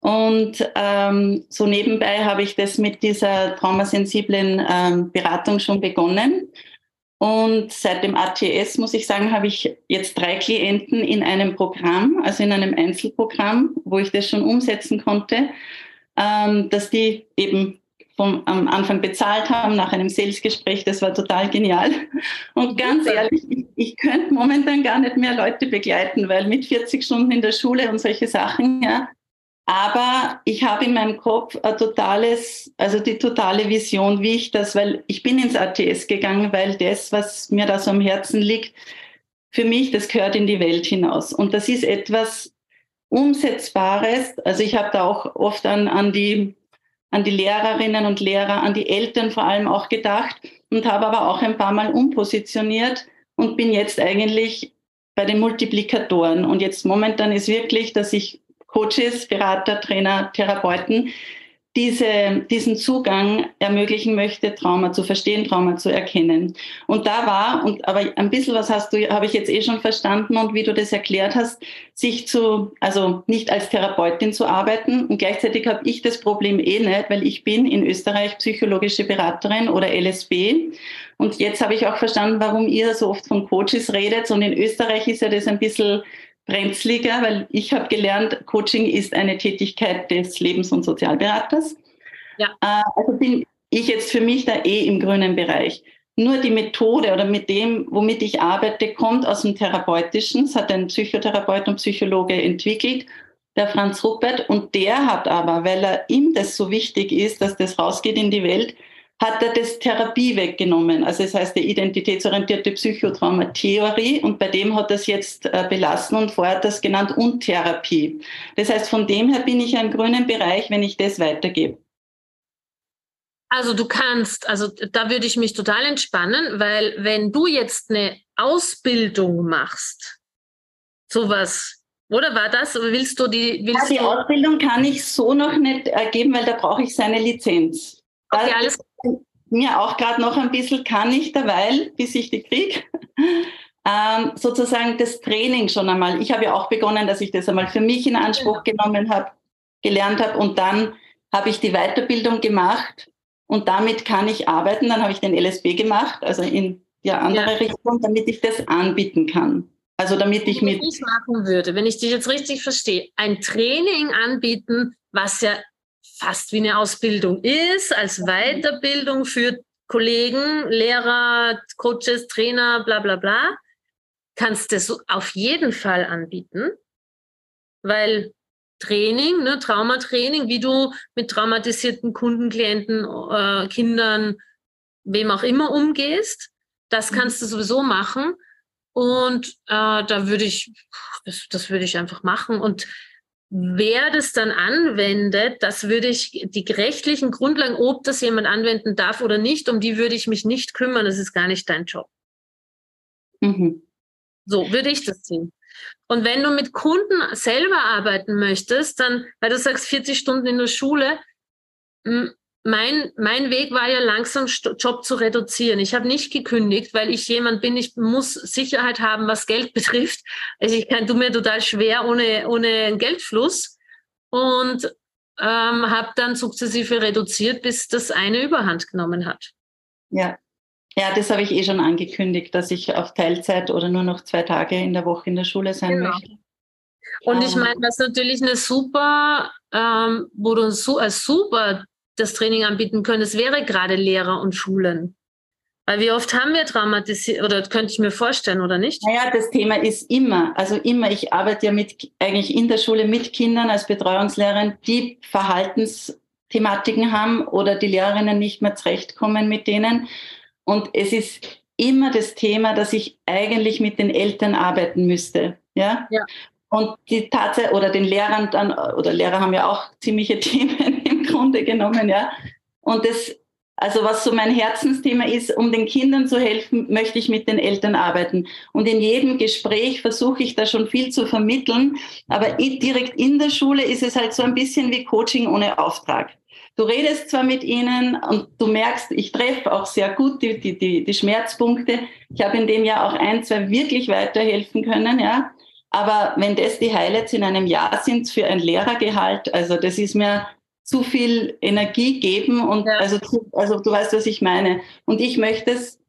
Und ähm, so nebenbei habe ich das mit dieser traumasensiblen ähm, Beratung schon begonnen. Und seit dem ATS, muss ich sagen, habe ich jetzt drei Klienten in einem Programm, also in einem Einzelprogramm, wo ich das schon umsetzen konnte, ähm, dass die eben vom, am Anfang bezahlt haben, nach einem Salesgespräch. Das war total genial. Und ganz ehrlich, ich, ich könnte momentan gar nicht mehr Leute begleiten, weil mit 40 Stunden in der Schule und solche Sachen, ja, aber ich habe in meinem Kopf ein totales, also die totale Vision, wie ich das, weil ich bin ins ATS gegangen, weil das, was mir da so am Herzen liegt, für mich, das gehört in die Welt hinaus. Und das ist etwas Umsetzbares. Also ich habe da auch oft an, an, die, an die Lehrerinnen und Lehrer, an die Eltern vor allem auch gedacht und habe aber auch ein paar Mal umpositioniert und bin jetzt eigentlich bei den Multiplikatoren. Und jetzt momentan ist wirklich, dass ich Coaches, Berater, Trainer, Therapeuten diese, diesen Zugang ermöglichen möchte, Trauma zu verstehen, Trauma zu erkennen. Und da war, und aber ein bisschen was hast du, habe ich jetzt eh schon verstanden und wie du das erklärt hast, sich zu, also nicht als Therapeutin zu arbeiten. Und gleichzeitig habe ich das Problem eh nicht, weil ich bin in Österreich psychologische Beraterin oder LSB. Und jetzt habe ich auch verstanden, warum ihr so oft von Coaches redet. Und in Österreich ist ja das ein bisschen brenzliger, weil ich habe gelernt, Coaching ist eine Tätigkeit des Lebens- und Sozialberaters. Ja. Äh, also bin ich jetzt für mich da eh im grünen Bereich. Nur die Methode oder mit dem, womit ich arbeite, kommt aus dem Therapeutischen. Das hat ein Psychotherapeut und Psychologe entwickelt, der Franz Ruppert. Und der hat aber, weil er ihm das so wichtig ist, dass das rausgeht in die Welt, hat er das Therapie weggenommen. Also das heißt die identitätsorientierte Psychotraumatheorie und bei dem hat er es jetzt äh, belassen und vorher hat er es genannt Untherapie. Das heißt, von dem her bin ich im grünen Bereich, wenn ich das weitergebe. Also du kannst, also da würde ich mich total entspannen, weil wenn du jetzt eine Ausbildung machst, sowas, oder war das? Willst du die? Willst ja, die Ausbildung kann ich so noch nicht ergeben, weil da brauche ich seine Lizenz. Okay, alles mir auch gerade noch ein bisschen kann ich derweil, bis ich die kriege, ähm, sozusagen das Training schon einmal. Ich habe ja auch begonnen, dass ich das einmal für mich in Anspruch genau. genommen habe, gelernt habe und dann habe ich die Weiterbildung gemacht und damit kann ich arbeiten. Dann habe ich den LSB gemacht, also in die andere ja. Richtung, damit ich das anbieten kann. Also damit ich mit. ich machen würde, wenn ich dich jetzt richtig verstehe, ein Training anbieten, was ja fast wie eine Ausbildung ist, als Weiterbildung für Kollegen, Lehrer, Coaches, Trainer, bla bla bla, kannst du das auf jeden Fall anbieten, weil Training, ne, Traumatraining, wie du mit traumatisierten Kunden, Klienten, äh, Kindern, wem auch immer umgehst, das mhm. kannst du sowieso machen. Und äh, da würde ich, das, das würde ich einfach machen. Und wer das dann anwendet, das würde ich, die rechtlichen Grundlagen, ob das jemand anwenden darf oder nicht, um die würde ich mich nicht kümmern. Das ist gar nicht dein Job. Mhm. So würde ich das sehen. Und wenn du mit Kunden selber arbeiten möchtest, dann, weil du sagst 40 Stunden in der Schule, mein, mein Weg war ja langsam Job zu reduzieren. Ich habe nicht gekündigt, weil ich jemand bin, ich muss Sicherheit haben, was Geld betrifft. Also ich kann, tu mir total schwer ohne, ohne einen Geldfluss und ähm, habe dann sukzessive reduziert, bis das eine Überhand genommen hat. Ja, ja, das habe ich eh schon angekündigt, dass ich auf Teilzeit oder nur noch zwei Tage in der Woche in der Schule sein genau. möchte. Und ich ähm. meine, was natürlich eine super, ähm, wo du so als super das Training anbieten könntest, wäre gerade Lehrer und Schulen. Weil wie oft haben wir traumatisiert, oder könnte ich mir vorstellen, oder nicht? Naja, das Thema ist immer, also immer, ich arbeite ja mit, eigentlich in der Schule mit Kindern als Betreuungslehrerin, die Verhaltensthematiken haben oder die Lehrerinnen nicht mehr zurechtkommen mit denen. Und es ist immer das Thema, dass ich eigentlich mit den Eltern arbeiten müsste. Ja. ja. Und die Tatsache, oder den Lehrern dann, oder Lehrer haben ja auch ziemliche Themen Grunde genommen, ja. Und das, also was so mein Herzensthema ist, um den Kindern zu helfen, möchte ich mit den Eltern arbeiten. Und in jedem Gespräch versuche ich da schon viel zu vermitteln. Aber direkt in der Schule ist es halt so ein bisschen wie Coaching ohne Auftrag. Du redest zwar mit ihnen und du merkst, ich treffe auch sehr gut die, die, die, die Schmerzpunkte. Ich habe in dem Jahr auch ein, zwei wirklich weiterhelfen können, ja. Aber wenn das die Highlights in einem Jahr sind für ein Lehrergehalt, also das ist mir zu viel Energie geben und ja. also, also du weißt, was ich meine. Und ich möchte es,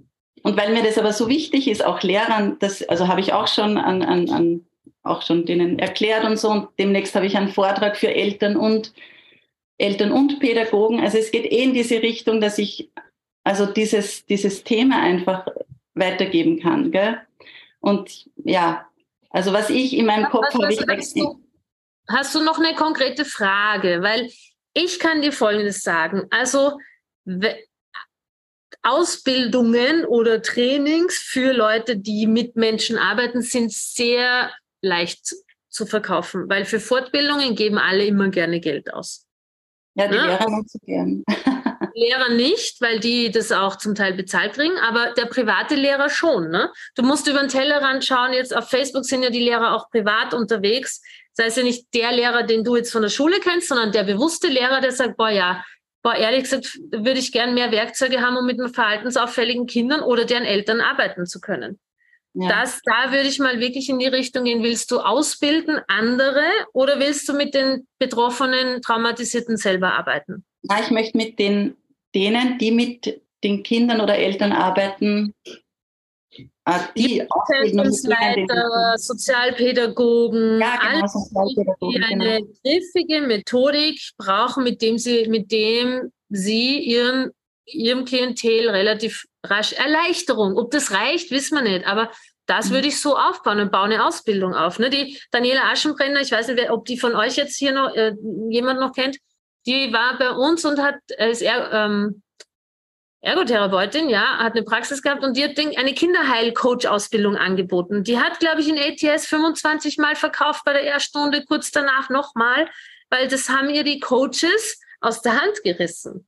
und weil mir das aber so wichtig ist, auch Lehrern, das, also habe ich auch schon an, an, an auch schon denen erklärt und so. Und demnächst habe ich einen Vortrag für Eltern und Eltern und Pädagogen. Also es geht eh in diese Richtung, dass ich also dieses, dieses Thema einfach weitergeben kann. Gell? Und ja, also was ich in meinem Kopf habe, ich hast du, hast du noch eine konkrete Frage? Weil ich kann dir Folgendes sagen. Also Ausbildungen oder Trainings für Leute, die mit Menschen arbeiten, sind sehr leicht zu verkaufen, weil für Fortbildungen geben alle immer gerne Geld aus. Ja, die ne? Lehrer so gern. Lehrer nicht, weil die das auch zum Teil bezahlt kriegen, aber der private Lehrer schon. Ne? Du musst über den Tellerrand schauen. Jetzt auf Facebook sind ja die Lehrer auch privat unterwegs. Das heißt ja nicht der Lehrer, den du jetzt von der Schule kennst, sondern der bewusste Lehrer, der sagt, boah, ja, boah, ehrlich gesagt, würde ich gern mehr Werkzeuge haben, um mit verhaltensauffälligen Kindern oder deren Eltern arbeiten zu können. Ja. Das, da würde ich mal wirklich in die Richtung gehen. Willst du ausbilden andere oder willst du mit den betroffenen Traumatisierten selber arbeiten? Ja, ich möchte mit den, denen, die mit den Kindern oder Eltern arbeiten, Ah, die Zentrumsleiter, Sozialpädagogen, ja, genau, alle, Sozialpädagogen, die eine genau. griffige Methodik brauchen, mit dem sie, mit dem sie ihren, ihrem Klientel relativ rasch Erleichterung. Ob das reicht, wissen wir nicht. Aber das mhm. würde ich so aufbauen und baue eine Ausbildung auf. Ne? Die Daniela Aschenbrenner, ich weiß nicht, ob die von euch jetzt hier noch äh, jemand noch kennt, die war bei uns und hat ist er, ähm, Ergotherapeutin, ja, hat eine Praxis gehabt und die hat eine Kinderheil-Coach-Ausbildung angeboten. Die hat, glaube ich, in ATS 25 Mal verkauft bei der Erststunde, kurz danach nochmal, weil das haben ihr die Coaches aus der Hand gerissen.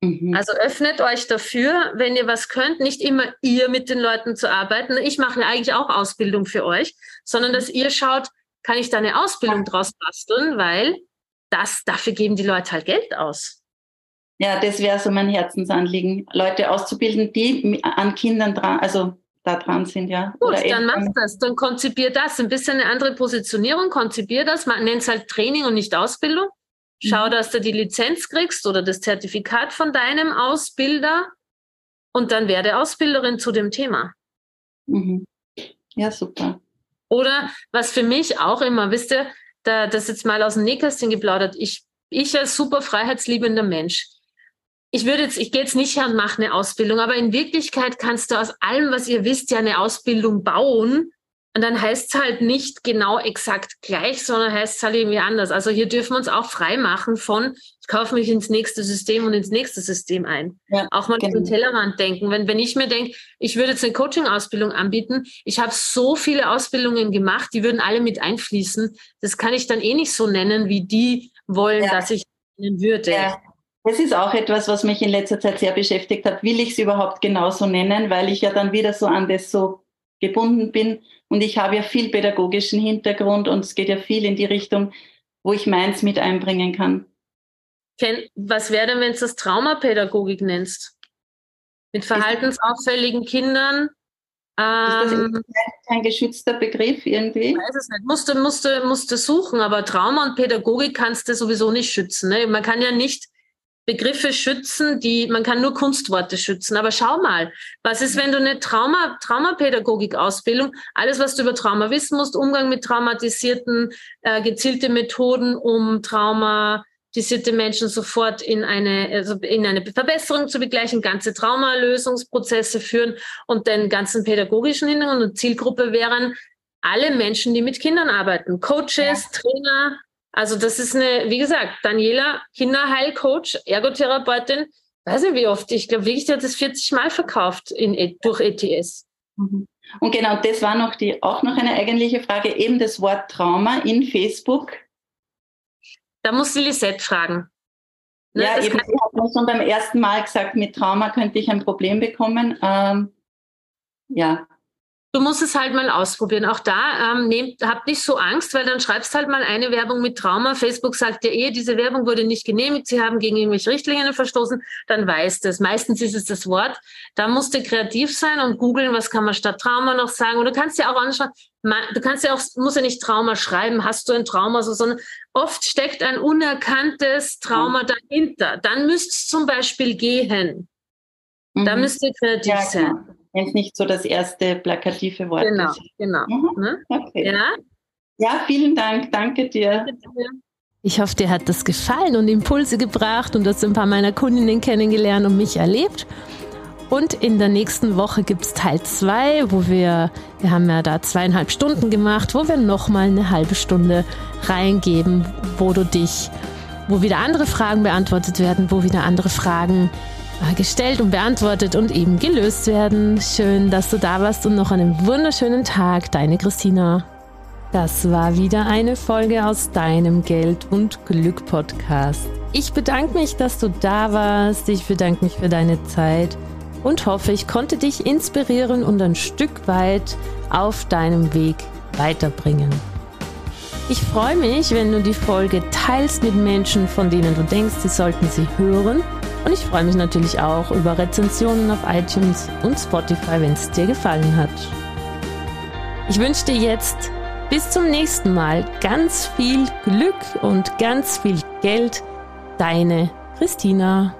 Mhm. Also öffnet euch dafür, wenn ihr was könnt, nicht immer ihr mit den Leuten zu arbeiten. Ich mache eigentlich auch Ausbildung für euch, sondern dass ihr schaut, kann ich da eine Ausbildung draus basteln, weil das, dafür geben die Leute halt Geld aus. Ja, das wäre so mein Herzensanliegen, Leute auszubilden, die an Kindern dran, also da dran sind, ja. Gut, dann mach das, dann konzipier das. Ein bisschen eine andere Positionierung, konzipier das. Man nennt es halt Training und nicht Ausbildung. Schau, mhm. dass du die Lizenz kriegst oder das Zertifikat von deinem Ausbilder und dann werde Ausbilderin zu dem Thema. Mhm. Ja, super. Oder was für mich auch immer, wisst ihr, da, das jetzt mal aus dem Nähkästchen geplaudert, ich, ich als super freiheitsliebender Mensch, ich würde jetzt, ich gehe jetzt nicht her und mache eine Ausbildung, aber in Wirklichkeit kannst du aus allem, was ihr wisst, ja eine Ausbildung bauen. Und dann heißt es halt nicht genau exakt gleich, sondern heißt es halt irgendwie anders. Also hier dürfen wir uns auch frei machen von, ich kaufe mich ins nächste System und ins nächste System ein. Ja, auch mal genau. den Tellerrand denken. Wenn, wenn ich mir denke, ich würde jetzt eine Coaching-Ausbildung anbieten, ich habe so viele Ausbildungen gemacht, die würden alle mit einfließen. Das kann ich dann eh nicht so nennen, wie die wollen, ja. dass ich nennen würde. Ja. Das ist auch etwas, was mich in letzter Zeit sehr beschäftigt hat. Will ich es überhaupt genauso nennen, weil ich ja dann wieder so an das so gebunden bin. Und ich habe ja viel pädagogischen Hintergrund und es geht ja viel in die Richtung, wo ich meins mit einbringen kann. Was wäre denn, wenn du das Traumapädagogik nennst? Mit verhaltensauffälligen Kindern? ist das ähm, kein geschützter Begriff irgendwie? Ich weiß es nicht. Musste, musste, musste suchen, aber Trauma und Pädagogik kannst du sowieso nicht schützen. Ne? Man kann ja nicht Begriffe schützen, die man kann nur Kunstworte schützen. Aber schau mal, was ist, wenn du eine Trauma, Traumapädagogik-Ausbildung, alles, was du über Trauma wissen musst, Umgang mit traumatisierten, äh, gezielte Methoden, um traumatisierte Menschen sofort in eine, also in eine Verbesserung zu begleichen, ganze Traumalösungsprozesse führen und den ganzen pädagogischen Hintergrund und Zielgruppe wären alle Menschen, die mit Kindern arbeiten, Coaches, ja. Trainer, also das ist eine, wie gesagt, Daniela, Kinderheilcoach, Ergotherapeutin, weiß nicht wie oft, ich glaube wirklich, die hat das 40 Mal verkauft in, e, durch ETS. Mhm. Und genau, das war noch die, auch noch eine eigentliche Frage, eben das Wort Trauma in Facebook. Da muss die Lisette fragen. Ne, ja, eben, sie hat mir schon beim ersten Mal gesagt, mit Trauma könnte ich ein Problem bekommen. Ähm, ja, Du musst es halt mal ausprobieren. Auch da ähm, nehmt, habt nicht so Angst, weil dann schreibst halt mal eine Werbung mit Trauma. Facebook sagt ja eh, diese Werbung wurde nicht genehmigt, sie haben gegen irgendwelche Richtlinien verstoßen, dann weißt es. Meistens ist es das Wort. Da musst du kreativ sein und googeln, was kann man statt Trauma noch sagen. Und du kannst ja auch anschauen, du kannst ja auch, muss ja nicht Trauma schreiben, hast du ein Trauma, so, sondern oft steckt ein unerkanntes Trauma dahinter. Dann müsst es zum Beispiel gehen. Mhm. Da müsst ihr kreativ ja, sein wenn es nicht so das erste plakative Wort genau, ist. Genau, genau. Mhm. Okay. Ja? ja, vielen Dank. Danke dir. Ich hoffe, dir hat das gefallen und Impulse gebracht und du hast ein paar meiner Kundinnen kennengelernt und mich erlebt. Und in der nächsten Woche gibt es Teil 2, wo wir, wir haben ja da zweieinhalb Stunden gemacht, wo wir nochmal eine halbe Stunde reingeben, wo du dich, wo wieder andere Fragen beantwortet werden, wo wieder andere Fragen gestellt und beantwortet und eben gelöst werden. Schön, dass du da warst und noch einen wunderschönen Tag. Deine Christina. Das war wieder eine Folge aus deinem Geld und Glück Podcast. Ich bedanke mich, dass du da warst. Ich bedanke mich für deine Zeit und hoffe, ich konnte dich inspirieren und ein Stück weit auf deinem Weg weiterbringen. Ich freue mich, wenn du die Folge teilst mit Menschen, von denen du denkst, sie sollten sie hören und ich freue mich natürlich auch über Rezensionen auf iTunes und Spotify, wenn es dir gefallen hat. Ich wünsche dir jetzt bis zum nächsten Mal ganz viel Glück und ganz viel Geld. Deine Christina.